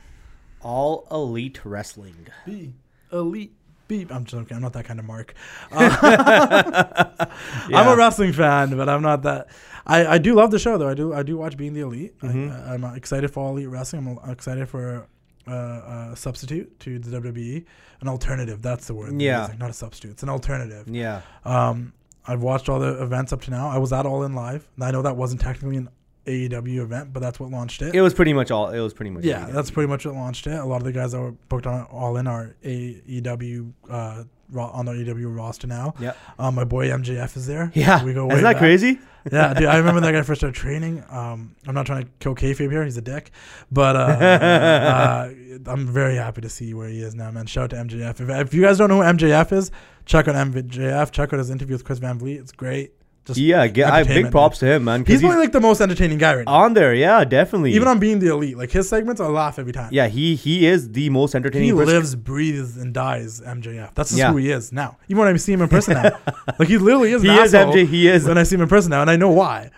All Elite Wrestling. B. Elite. Beep. I'm joking. I'm not that kind of mark. Uh, [laughs] yeah. I'm a wrestling fan, but I'm not that. I, I do love the show though. I do I do watch Being the Elite. Mm-hmm. I, am excited for all Elite Wrestling. I'm excited for uh, a substitute to the WWE, an alternative. That's the word. Yeah, not a substitute. It's an alternative. Yeah. Um, I've watched all the events up to now. I was at All In Live. And I know that wasn't technically an AEW event, but that's what launched it. It was pretty much all. It was pretty much. Yeah, AEW. that's pretty much what launched it. A lot of the guys that were booked on All In are AEW uh, on the AEW roster now. Yeah. Um, my boy MJF is there. Yeah. We go. Isn't that back. crazy? Yeah, dude. I remember that guy first started training. Um, I'm not trying to kill kayfabe here. He's a dick, but uh, uh, I'm very happy to see where he is now, man. Shout out to MJF. If, if you guys don't know who MJF is, check out MJF. Check out his interview with Chris Van Vliet. It's great. Just yeah, I big props to him, man. He's, he's probably like the most entertaining guy right now. On there, yeah, definitely. Even on being the elite, like his segments, I laugh every time. Yeah, he he is the most entertaining. He person. lives, breathes, and dies MJF. That's just yeah. who he is now. Even when I see him in person now, [laughs] like he literally is. he is MJ. He is. When I see him in person now, and I know why,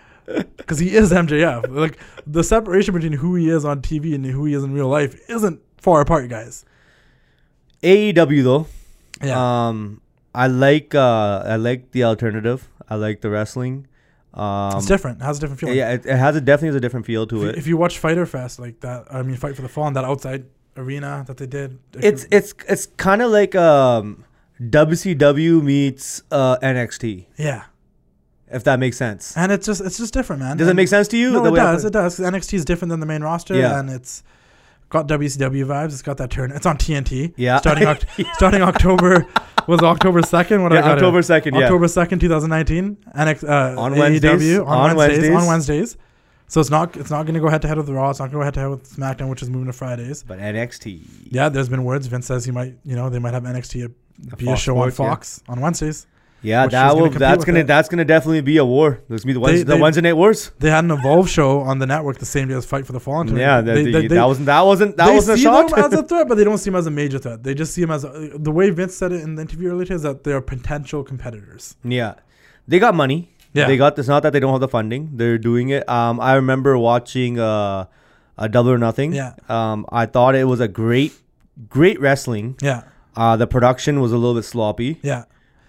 because he is MJF. Like the separation between who he is on TV and who he is in real life isn't far apart, guys. AEW though, yeah. Um, I like uh I like the alternative. I like the wrestling. Um, it's different. It has a different feel. Yeah, it, it has a definitely has a different feel to if it. You, if you watch Fyter Fest like that, I mean, Fight for the Fallen, that outside arena that they did. It it's could, it's it's kind of like um, WCW meets uh, NXT. Yeah. If that makes sense. And it's just it's just different, man. Does and it make sense to you? No, it does. It does. NXT is different than the main roster, yeah. and it's got WCW vibes. It's got that turn. It's on TNT. Yeah. Starting [laughs] yeah. starting October [laughs] was October second. What yeah, October second. Yeah. October second, two thousand nineteen. NX uh, on Wednesdays. on, on Wednesdays, Wednesdays. On Wednesdays. So it's not it's not going to go head to head with the Raw. It's not going to go head to head with SmackDown, which is moving to Fridays. But NXT. Yeah, there's been words. Vince says he might, you know, they might have NXT be a show Sports, on Fox yeah. on Wednesdays. Yeah, that will. Gonna that's gonna. It. That's gonna definitely be a war. There's gonna be the Wednesday, they, they, the Wednesday night wars. They had an Evolve show on the network the same day as Fight for the Fallen. Yeah, that, they, the, that wasn't. That wasn't. That wasn't a shock. Them as a [laughs] threat, but they don't see them as a major threat. They just see them as a, the way Vince said it in the interview earlier is that they are potential competitors. Yeah, they got money. Yeah, they got. It's not that they don't have the funding. They're doing it. Um, I remember watching uh, a Double or Nothing. Yeah. Um, I thought it was a great, great wrestling. Yeah. Uh, the production was a little bit sloppy. Yeah.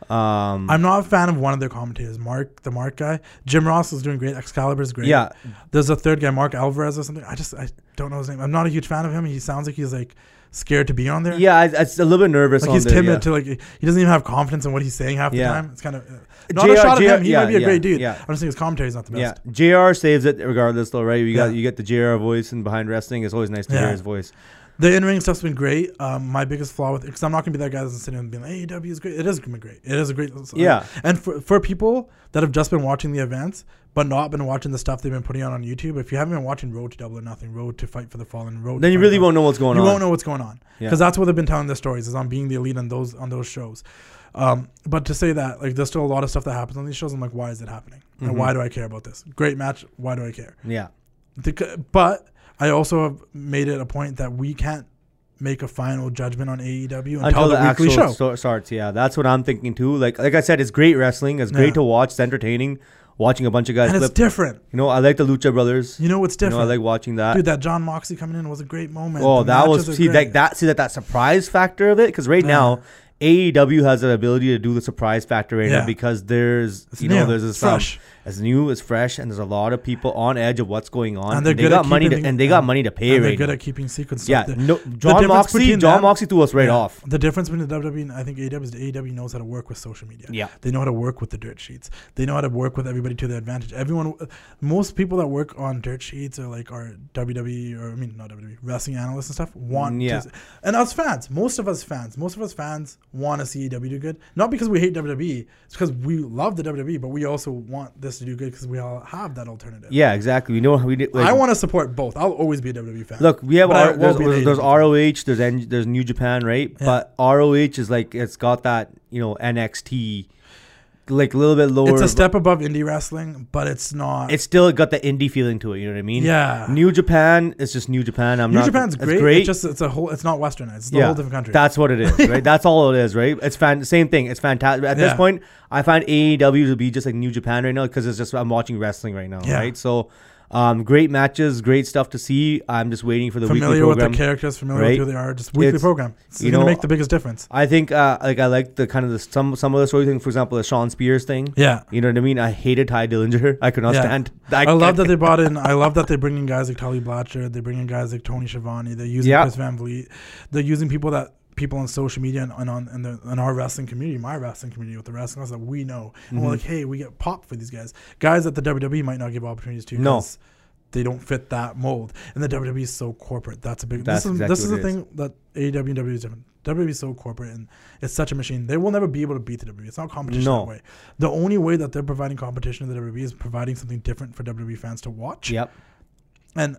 Um, I'm not a fan of one of their commentators, Mark, the Mark guy. Jim Ross is doing great. Excalibur is great. Yeah. There's a third guy, Mark Alvarez or something. I just I don't know his name. I'm not a huge fan of him. He sounds like he's like scared to be on there. Yeah, a little bit nervous. Like he's there, timid yeah. to like he doesn't even have confidence in what he's saying half yeah. the time. It's kind of uh, not JR, a shot at him. He yeah, might be a great dude. Yeah. I'm just saying his commentary is not the best. Yeah, Jr. saves it regardless, though, right? You got you get the Jr. voice and behind wrestling. It's always nice to hear his voice. The in ring stuff's been great. Um, my biggest flaw with it, because I'm not gonna be that guy that's sitting and being like, AEW is great. It is gonna be great. It is a great. Yeah. And for for people that have just been watching the events but not been watching the stuff they've been putting out on YouTube, if you haven't been watching Road to Double or Nothing, Road to Fight for the Fallen, Road, then you really won't know what's going you on. You won't know what's going on because yeah. that's what they've been telling the stories is on being the elite on those on those shows. Um, but to say that, like, there's still a lot of stuff that happens on these shows. I'm like, why is it happening? Mm-hmm. And why do I care about this? Great match. Why do I care? Yeah. But I also have made it a point that we can't make a final judgment on AEW until, until the, the actual show starts. Yeah, that's what I'm thinking too. Like like I said, it's great wrestling. It's great yeah. to watch. It's entertaining. Watching a bunch of guys, and flip. it's different. You know, I like the Lucha Brothers. You know what's different? You know, I like watching that. Dude, that John Moxley coming in was a great moment. Oh, the that was see that that see that that surprise factor of it because right yeah. now AEW has the ability to do the surprise factor right Yeah. now because there's It's you know there's this um. It's new, it's fresh, and there's a lot of people on edge of what's going on. And they're they good got money to, and they got money to pay and they're good now. at keeping secrets. Yeah, The- no, John Moxley, John Moxley threw us right Yeah. off. The difference between the WWE and I think AEW is the AEW knows how to work with social media. Yeah. They know how to work with the dirt sheets. They know how to work with everybody to their advantage. Everyone, most people that work on dirt sheets are like our WWE or I mean not WWE wrestling analysts and stuff want mm, Yeah. to, and us fans, most of us fans, most of us fans want to see AEW do good. Not because we hate WWE, it's because we love the WWE, but we also want this to do good because we all have that alternative. Yeah, exactly. We know how we did. Like, I want to support both. I'll always be a WWE fan. Look, we have But I R- won't there's, there's, there's ROH, there's N- there's New Japan, right? Yeah. But ROH is like it's got that you know NXT, like a little bit lower. it's a step above indie wrestling, but it's not. It's still got the indie feeling to it. You know what I mean? yeah. New Japan is just New Japan. I'm New not. Japan's it's great. great. It's just it's a whole. It's not westernized. It's a yeah, whole different country. That's what it is, right? [laughs] That's all it is, right? It's fan. Same thing. It's fantastic. At this point, I find AEW to be just like New Japan right now because it's just I'm watching wrestling right now, Yeah. right? So, um, great matches, great stuff to see. I'm just waiting for the weekly familiar with program. the characters, familiar right? with who they are. Just weekly It's- program. It's you gonna make the biggest difference. I think uh, like I like the kind of the some some of the story thing. For example, the Shawn Spears thing. Yeah. You know what I mean? I hated Tye Dillinger. [laughs] I could not Yeah. stand. I, love that they brought in. I love that they bring in guys like Tully Blanchard. They bring in guys like Tony Schiavone. They're using Yeah. Chris Van Vliet. They're using people that people on social media and, and on in, the, in our wrestling community, my wrestling community with the wrestlers that we know. And Mm-hmm. we're like, hey, we get pop for these guys. Guys that the WWE might not give opportunities to. No. They don't fit that mold, and the WWE is so corporate. That's a big. That's this is exactly this is the it is. thing that AEW and WWE is different. WWE is so corporate and it's such a machine. They will never be able to beat the WWE. It's not competition No. that way. The only way that they're providing competition to the WWE is providing something different for WWE fans to watch Yep. and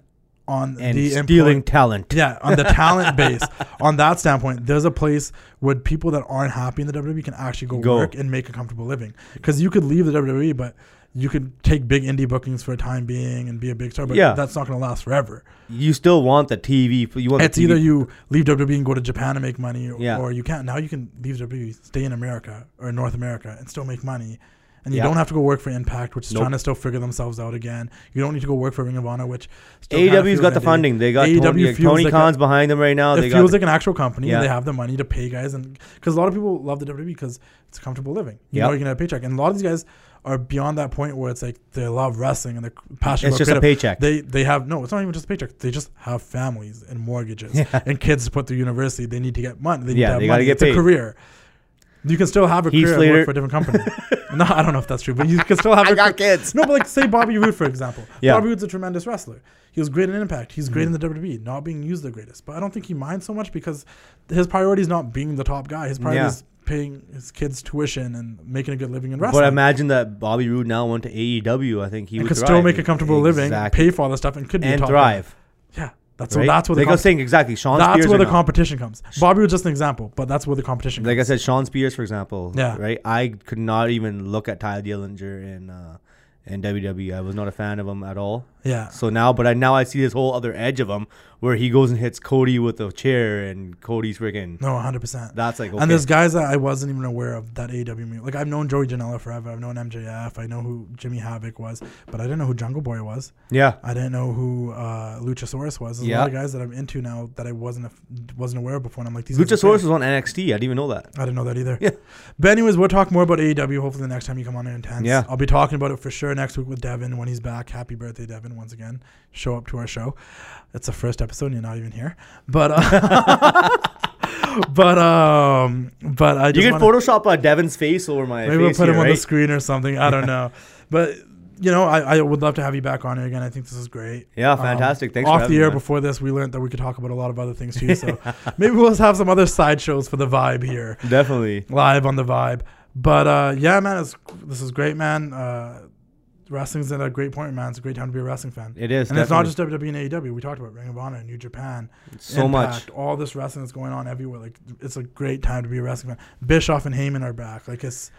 on And the stealing talent. yeah, on the talent [laughs] base, on that standpoint, there's a place where people that aren't happy in the WWE can actually go, Go. work and make a comfortable living. Because you could leave the WWE, but you could take big indie bookings for a time being and be a big star, but Yeah. that's not going to last forever. You still want the TV. You want It's either you leave WWE and go to Japan and make money, or, Yeah. or you can't. Now you can leave WWE, stay in America or North America, and still make money. And you Yeah. don't have to go work for Impact, which is Nope. trying to still figure themselves out again. You don't need to go work for Ring of Honor, which still kinda got the funding. They got AEW Tony, Tony like a- Khan's behind them right now. it They feels like an actual company. Yeah. They have the money to pay guys, and because a lot of people love the WWE because it's a comfortable living. You Yep. know, you're gonna have a paycheck, and a lot of these guys are beyond that point where it's like they love wrestling and they're passionate. it's about just a paycheck. They they have no. It's not even just a paycheck. They just have families and mortgages [laughs] Yeah. and kids to put through university. They need to get money. They need Yeah, to have they money. get it's paid. a career. You can still have a Heath career and work for a different company. [laughs] [laughs] no, I don't know if that's true, but you can still have. [laughs] a career. kids. No, but like say Bobby Roode for example. [laughs] Yeah. Bobby Roode's a tremendous wrestler. He was great in Impact. He's great in mm-hmm. the WWE, not being used the greatest. But I don't think he minds so much because his priority is not being the top guy. His priority Yeah. is paying his kids tuition and making a good living in wrestling. But I imagine that Bobby Roode now went to AEW. I think he could thrive. still make a comfortable living, Exactly. pay for all this stuff, and could be a and top thrive. Guy. Yeah, that's right? what that's where the like I was saying exactly. Shawn that's Spears where the not. competition comes. Bobby was just an example, but that's where the competition. Like I said, Shawn Spears, for example. Yeah. Right. I could not even look at Tye Dillinger in uh, in WWE. I was not a fan of him at all. Yeah, So now, but I now I see this whole other edge of him where he goes and hits Cody with a chair, and Cody's freaking. no, hundred percent. That's like okay. And there's guys that I wasn't even aware of that AEW. Like I've known Joey Janela forever. I've known MJF. I know who Jimmy Havoc was, but I didn't know who Jungle Boy was. yeah. I didn't know who uh, Luchasaurus was. There's a Yeah. lot of guys that I'm into now that I wasn't wasn't aware of before. And I'm like, these Luchasaurus was on NXT. I didn't even know that. I didn't know that either. Yeah. But anyways, we'll talk more about AEW. Hopefully, the next time you come on intense. Yeah. I'll be talking about it for sure next week with Devin when he's back. Happy birthday, Devin! Once again, show up to our show. It's the first episode. and You're not even here, but uh, [laughs] but um, but I You can wanna- Photoshop uh, Devin's face over my maybe we'll put him here, on the screen or something. I don't [laughs] know, but. You know, I, I would love to have you back on here again. I think this is great. Yeah, Um, fantastic. Thanks Off having the air man. before this, we learned that we could talk about a lot of other things too. So [laughs] maybe we'll just have some other side shows for the vibe here Definitely. live on the vibe. But uh, yeah, man, it's, this is great, man. Uh, wrestling's at a great point, man. It's a great time to be a wrestling fan. It is. and it's not just WWE and AEW. We talked about Ring of Honor, and New Japan, so much. All this wrestling that's going on everywhere. Like it's a great time to be a wrestling fan. Bischoff and Heyman are back. Like it's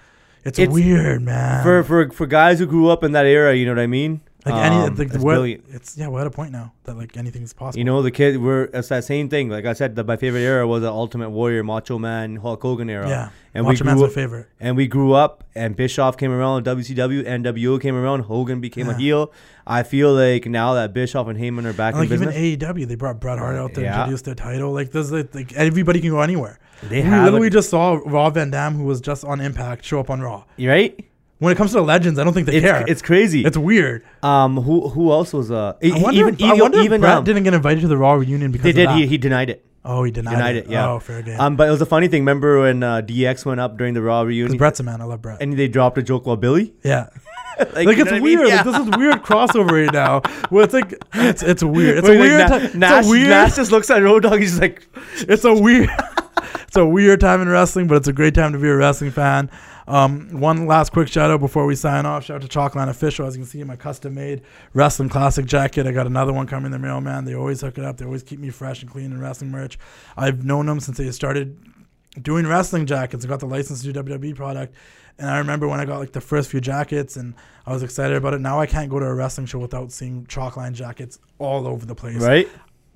it's, It's- weird, man. For for for guys who grew up in that era, you know what I mean. Like any, Um, like brilliant. it's yeah, we're at a point now that like anything's possible. You know, the kid, we're, it's that same thing. Like I said, that my favorite era was the Ultimate Warrior, Macho Man, Hulk Hogan era. yeah, And Macho we Man's grew my up, favorite. and we grew up, and Bischoff came around, WCW, NWO came around, Hogan became Yeah. a heel. I feel like now that Bischoff and Heyman are back And in like even business, AEW, they brought Bret Hart out to Yeah. introduce their title. Like there's like, like everybody can go anywhere. they we have literally it, just saw Rob Van Dam, who was just on Impact, show up on Raw. right? When it comes to the legends, I don't think they It's, care. it's crazy. It's weird. um, who who else was uh? I wonder, even if, I even, wonder even if Bret um, didn't get invited to the Raw reunion because they did. He, he denied it. oh, he denied, denied it. it, yeah. Oh, fair game. Um, but it was a funny thing. Remember when uh, DX went up during the Raw Because reunion, Bret's a man. I love Bret. and they dropped a joke about Billy? yeah. [laughs] like, Like it's what I mean? weird. Yeah. Like, this is weird crossover right now. [laughs] Where it's like it's it's weird. It's Where, a like, weird. Na- ti- it's Nash, a weird. Nash just looks at Road Dogg. He's like, [laughs] it's a weird it's a weird time in wrestling, but it's a great time to be a wrestling fan. Um, one last quick shout out before we sign off. Shout out to Chalkline Official. As you can see, my custom made wrestling classic jacket. I got another one coming in the mail, man. They always hook it up. They always keep me fresh and clean in wrestling merch. I've known them since they started doing wrestling jackets. I got the license to do WWE product. And I remember when I got like the first few jackets and I was excited about it. Now I can't go to a wrestling show without seeing Chalkline jackets all over the place. right?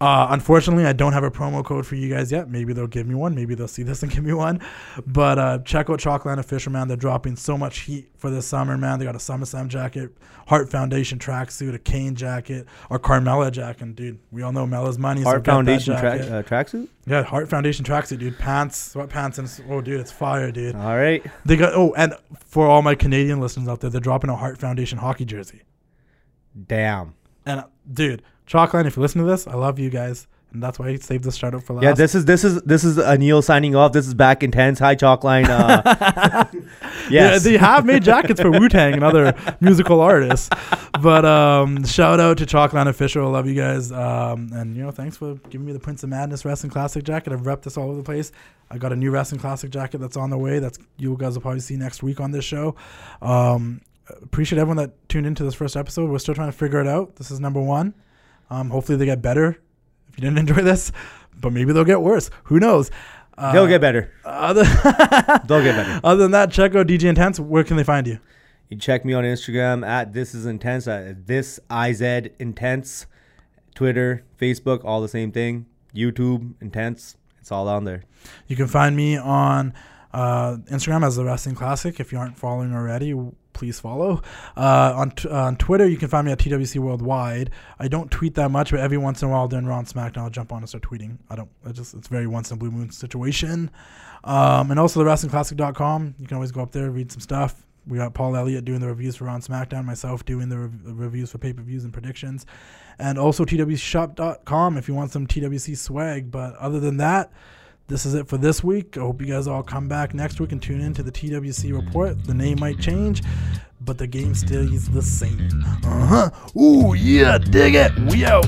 Uh, unfortunately, I don't have a promo code for you guys yet. Maybe they'll give me one. Maybe they'll see this and [laughs] give me one. But uh, check out Chalkline Official, man. They're dropping so much heat for this summer, man. They got a SummerSlam jacket, Hart Foundation tracksuit, a Kane jacket, or Carmella jacket. And, dude, we all know Mella's money. so Hart that Foundation track, uh, tracksuit. Yeah, Hart Foundation tracksuit, dude. Pants, sweatpants, and oh, dude, it's fire, dude. All right. They got oh, and for all my Canadian listeners out there, they're dropping a Hart Foundation hockey jersey. Damn. And uh, dude, Chalkline, if you listen to this, I love you guys, and that's why I saved this startup for last. Yeah, this is this is this is Aneil signing off. This is back intense. Hi, Chalkline. Uh, Yeah, [laughs] [laughs] yes. they have made jackets for Wu Tang and other musical artists. But um, shout out to Chalkline Official. Love you guys. Um, and, you know, thanks for giving me the Prince of Madness Wrestling Classic jacket. I've repped this all over the place. I got a new Wrestling Classic jacket that's on the way. That's you guys will probably see next week on this show. Um, appreciate everyone that tuned into this first episode. We're still trying to figure it out. This is number one. Um, hopefully they get better if you didn't [laughs] enjoy this, but maybe they'll get worse. Who knows? Uh, They'll get better. Other, [laughs] They'll get better. other than that, check out DJ Intense. Where can they find you? You check me on Instagram at this is intense. At this iz intense. Twitter, Facebook, all the same thing. YouTube intense. It's all on there. You can find me on uh, Instagram as the Wrestling Classic. If you aren't following already, please follow. Uh, on t- on Twitter, you can find me at TWC Worldwide. I don't tweet that much, but every once in a while during Raw and SmackDown, I'll jump on and start tweeting. I don't. I just it's very once in a blue moon situation. Um, and also the WrestlingClassic.com. You can always go up there read some stuff. We got Paul Elliott doing the reviews for Raw and SmackDown, myself doing the rev- reviews for pay per views and predictions, and also TWCshop.com if you want some TWC swag. But other than that, this is it for this week. I hope you guys all come back next week and tune in to the TWC report. The name might change, but the game still is the same. Uh huh. Ooh, yeah, dig it. We out.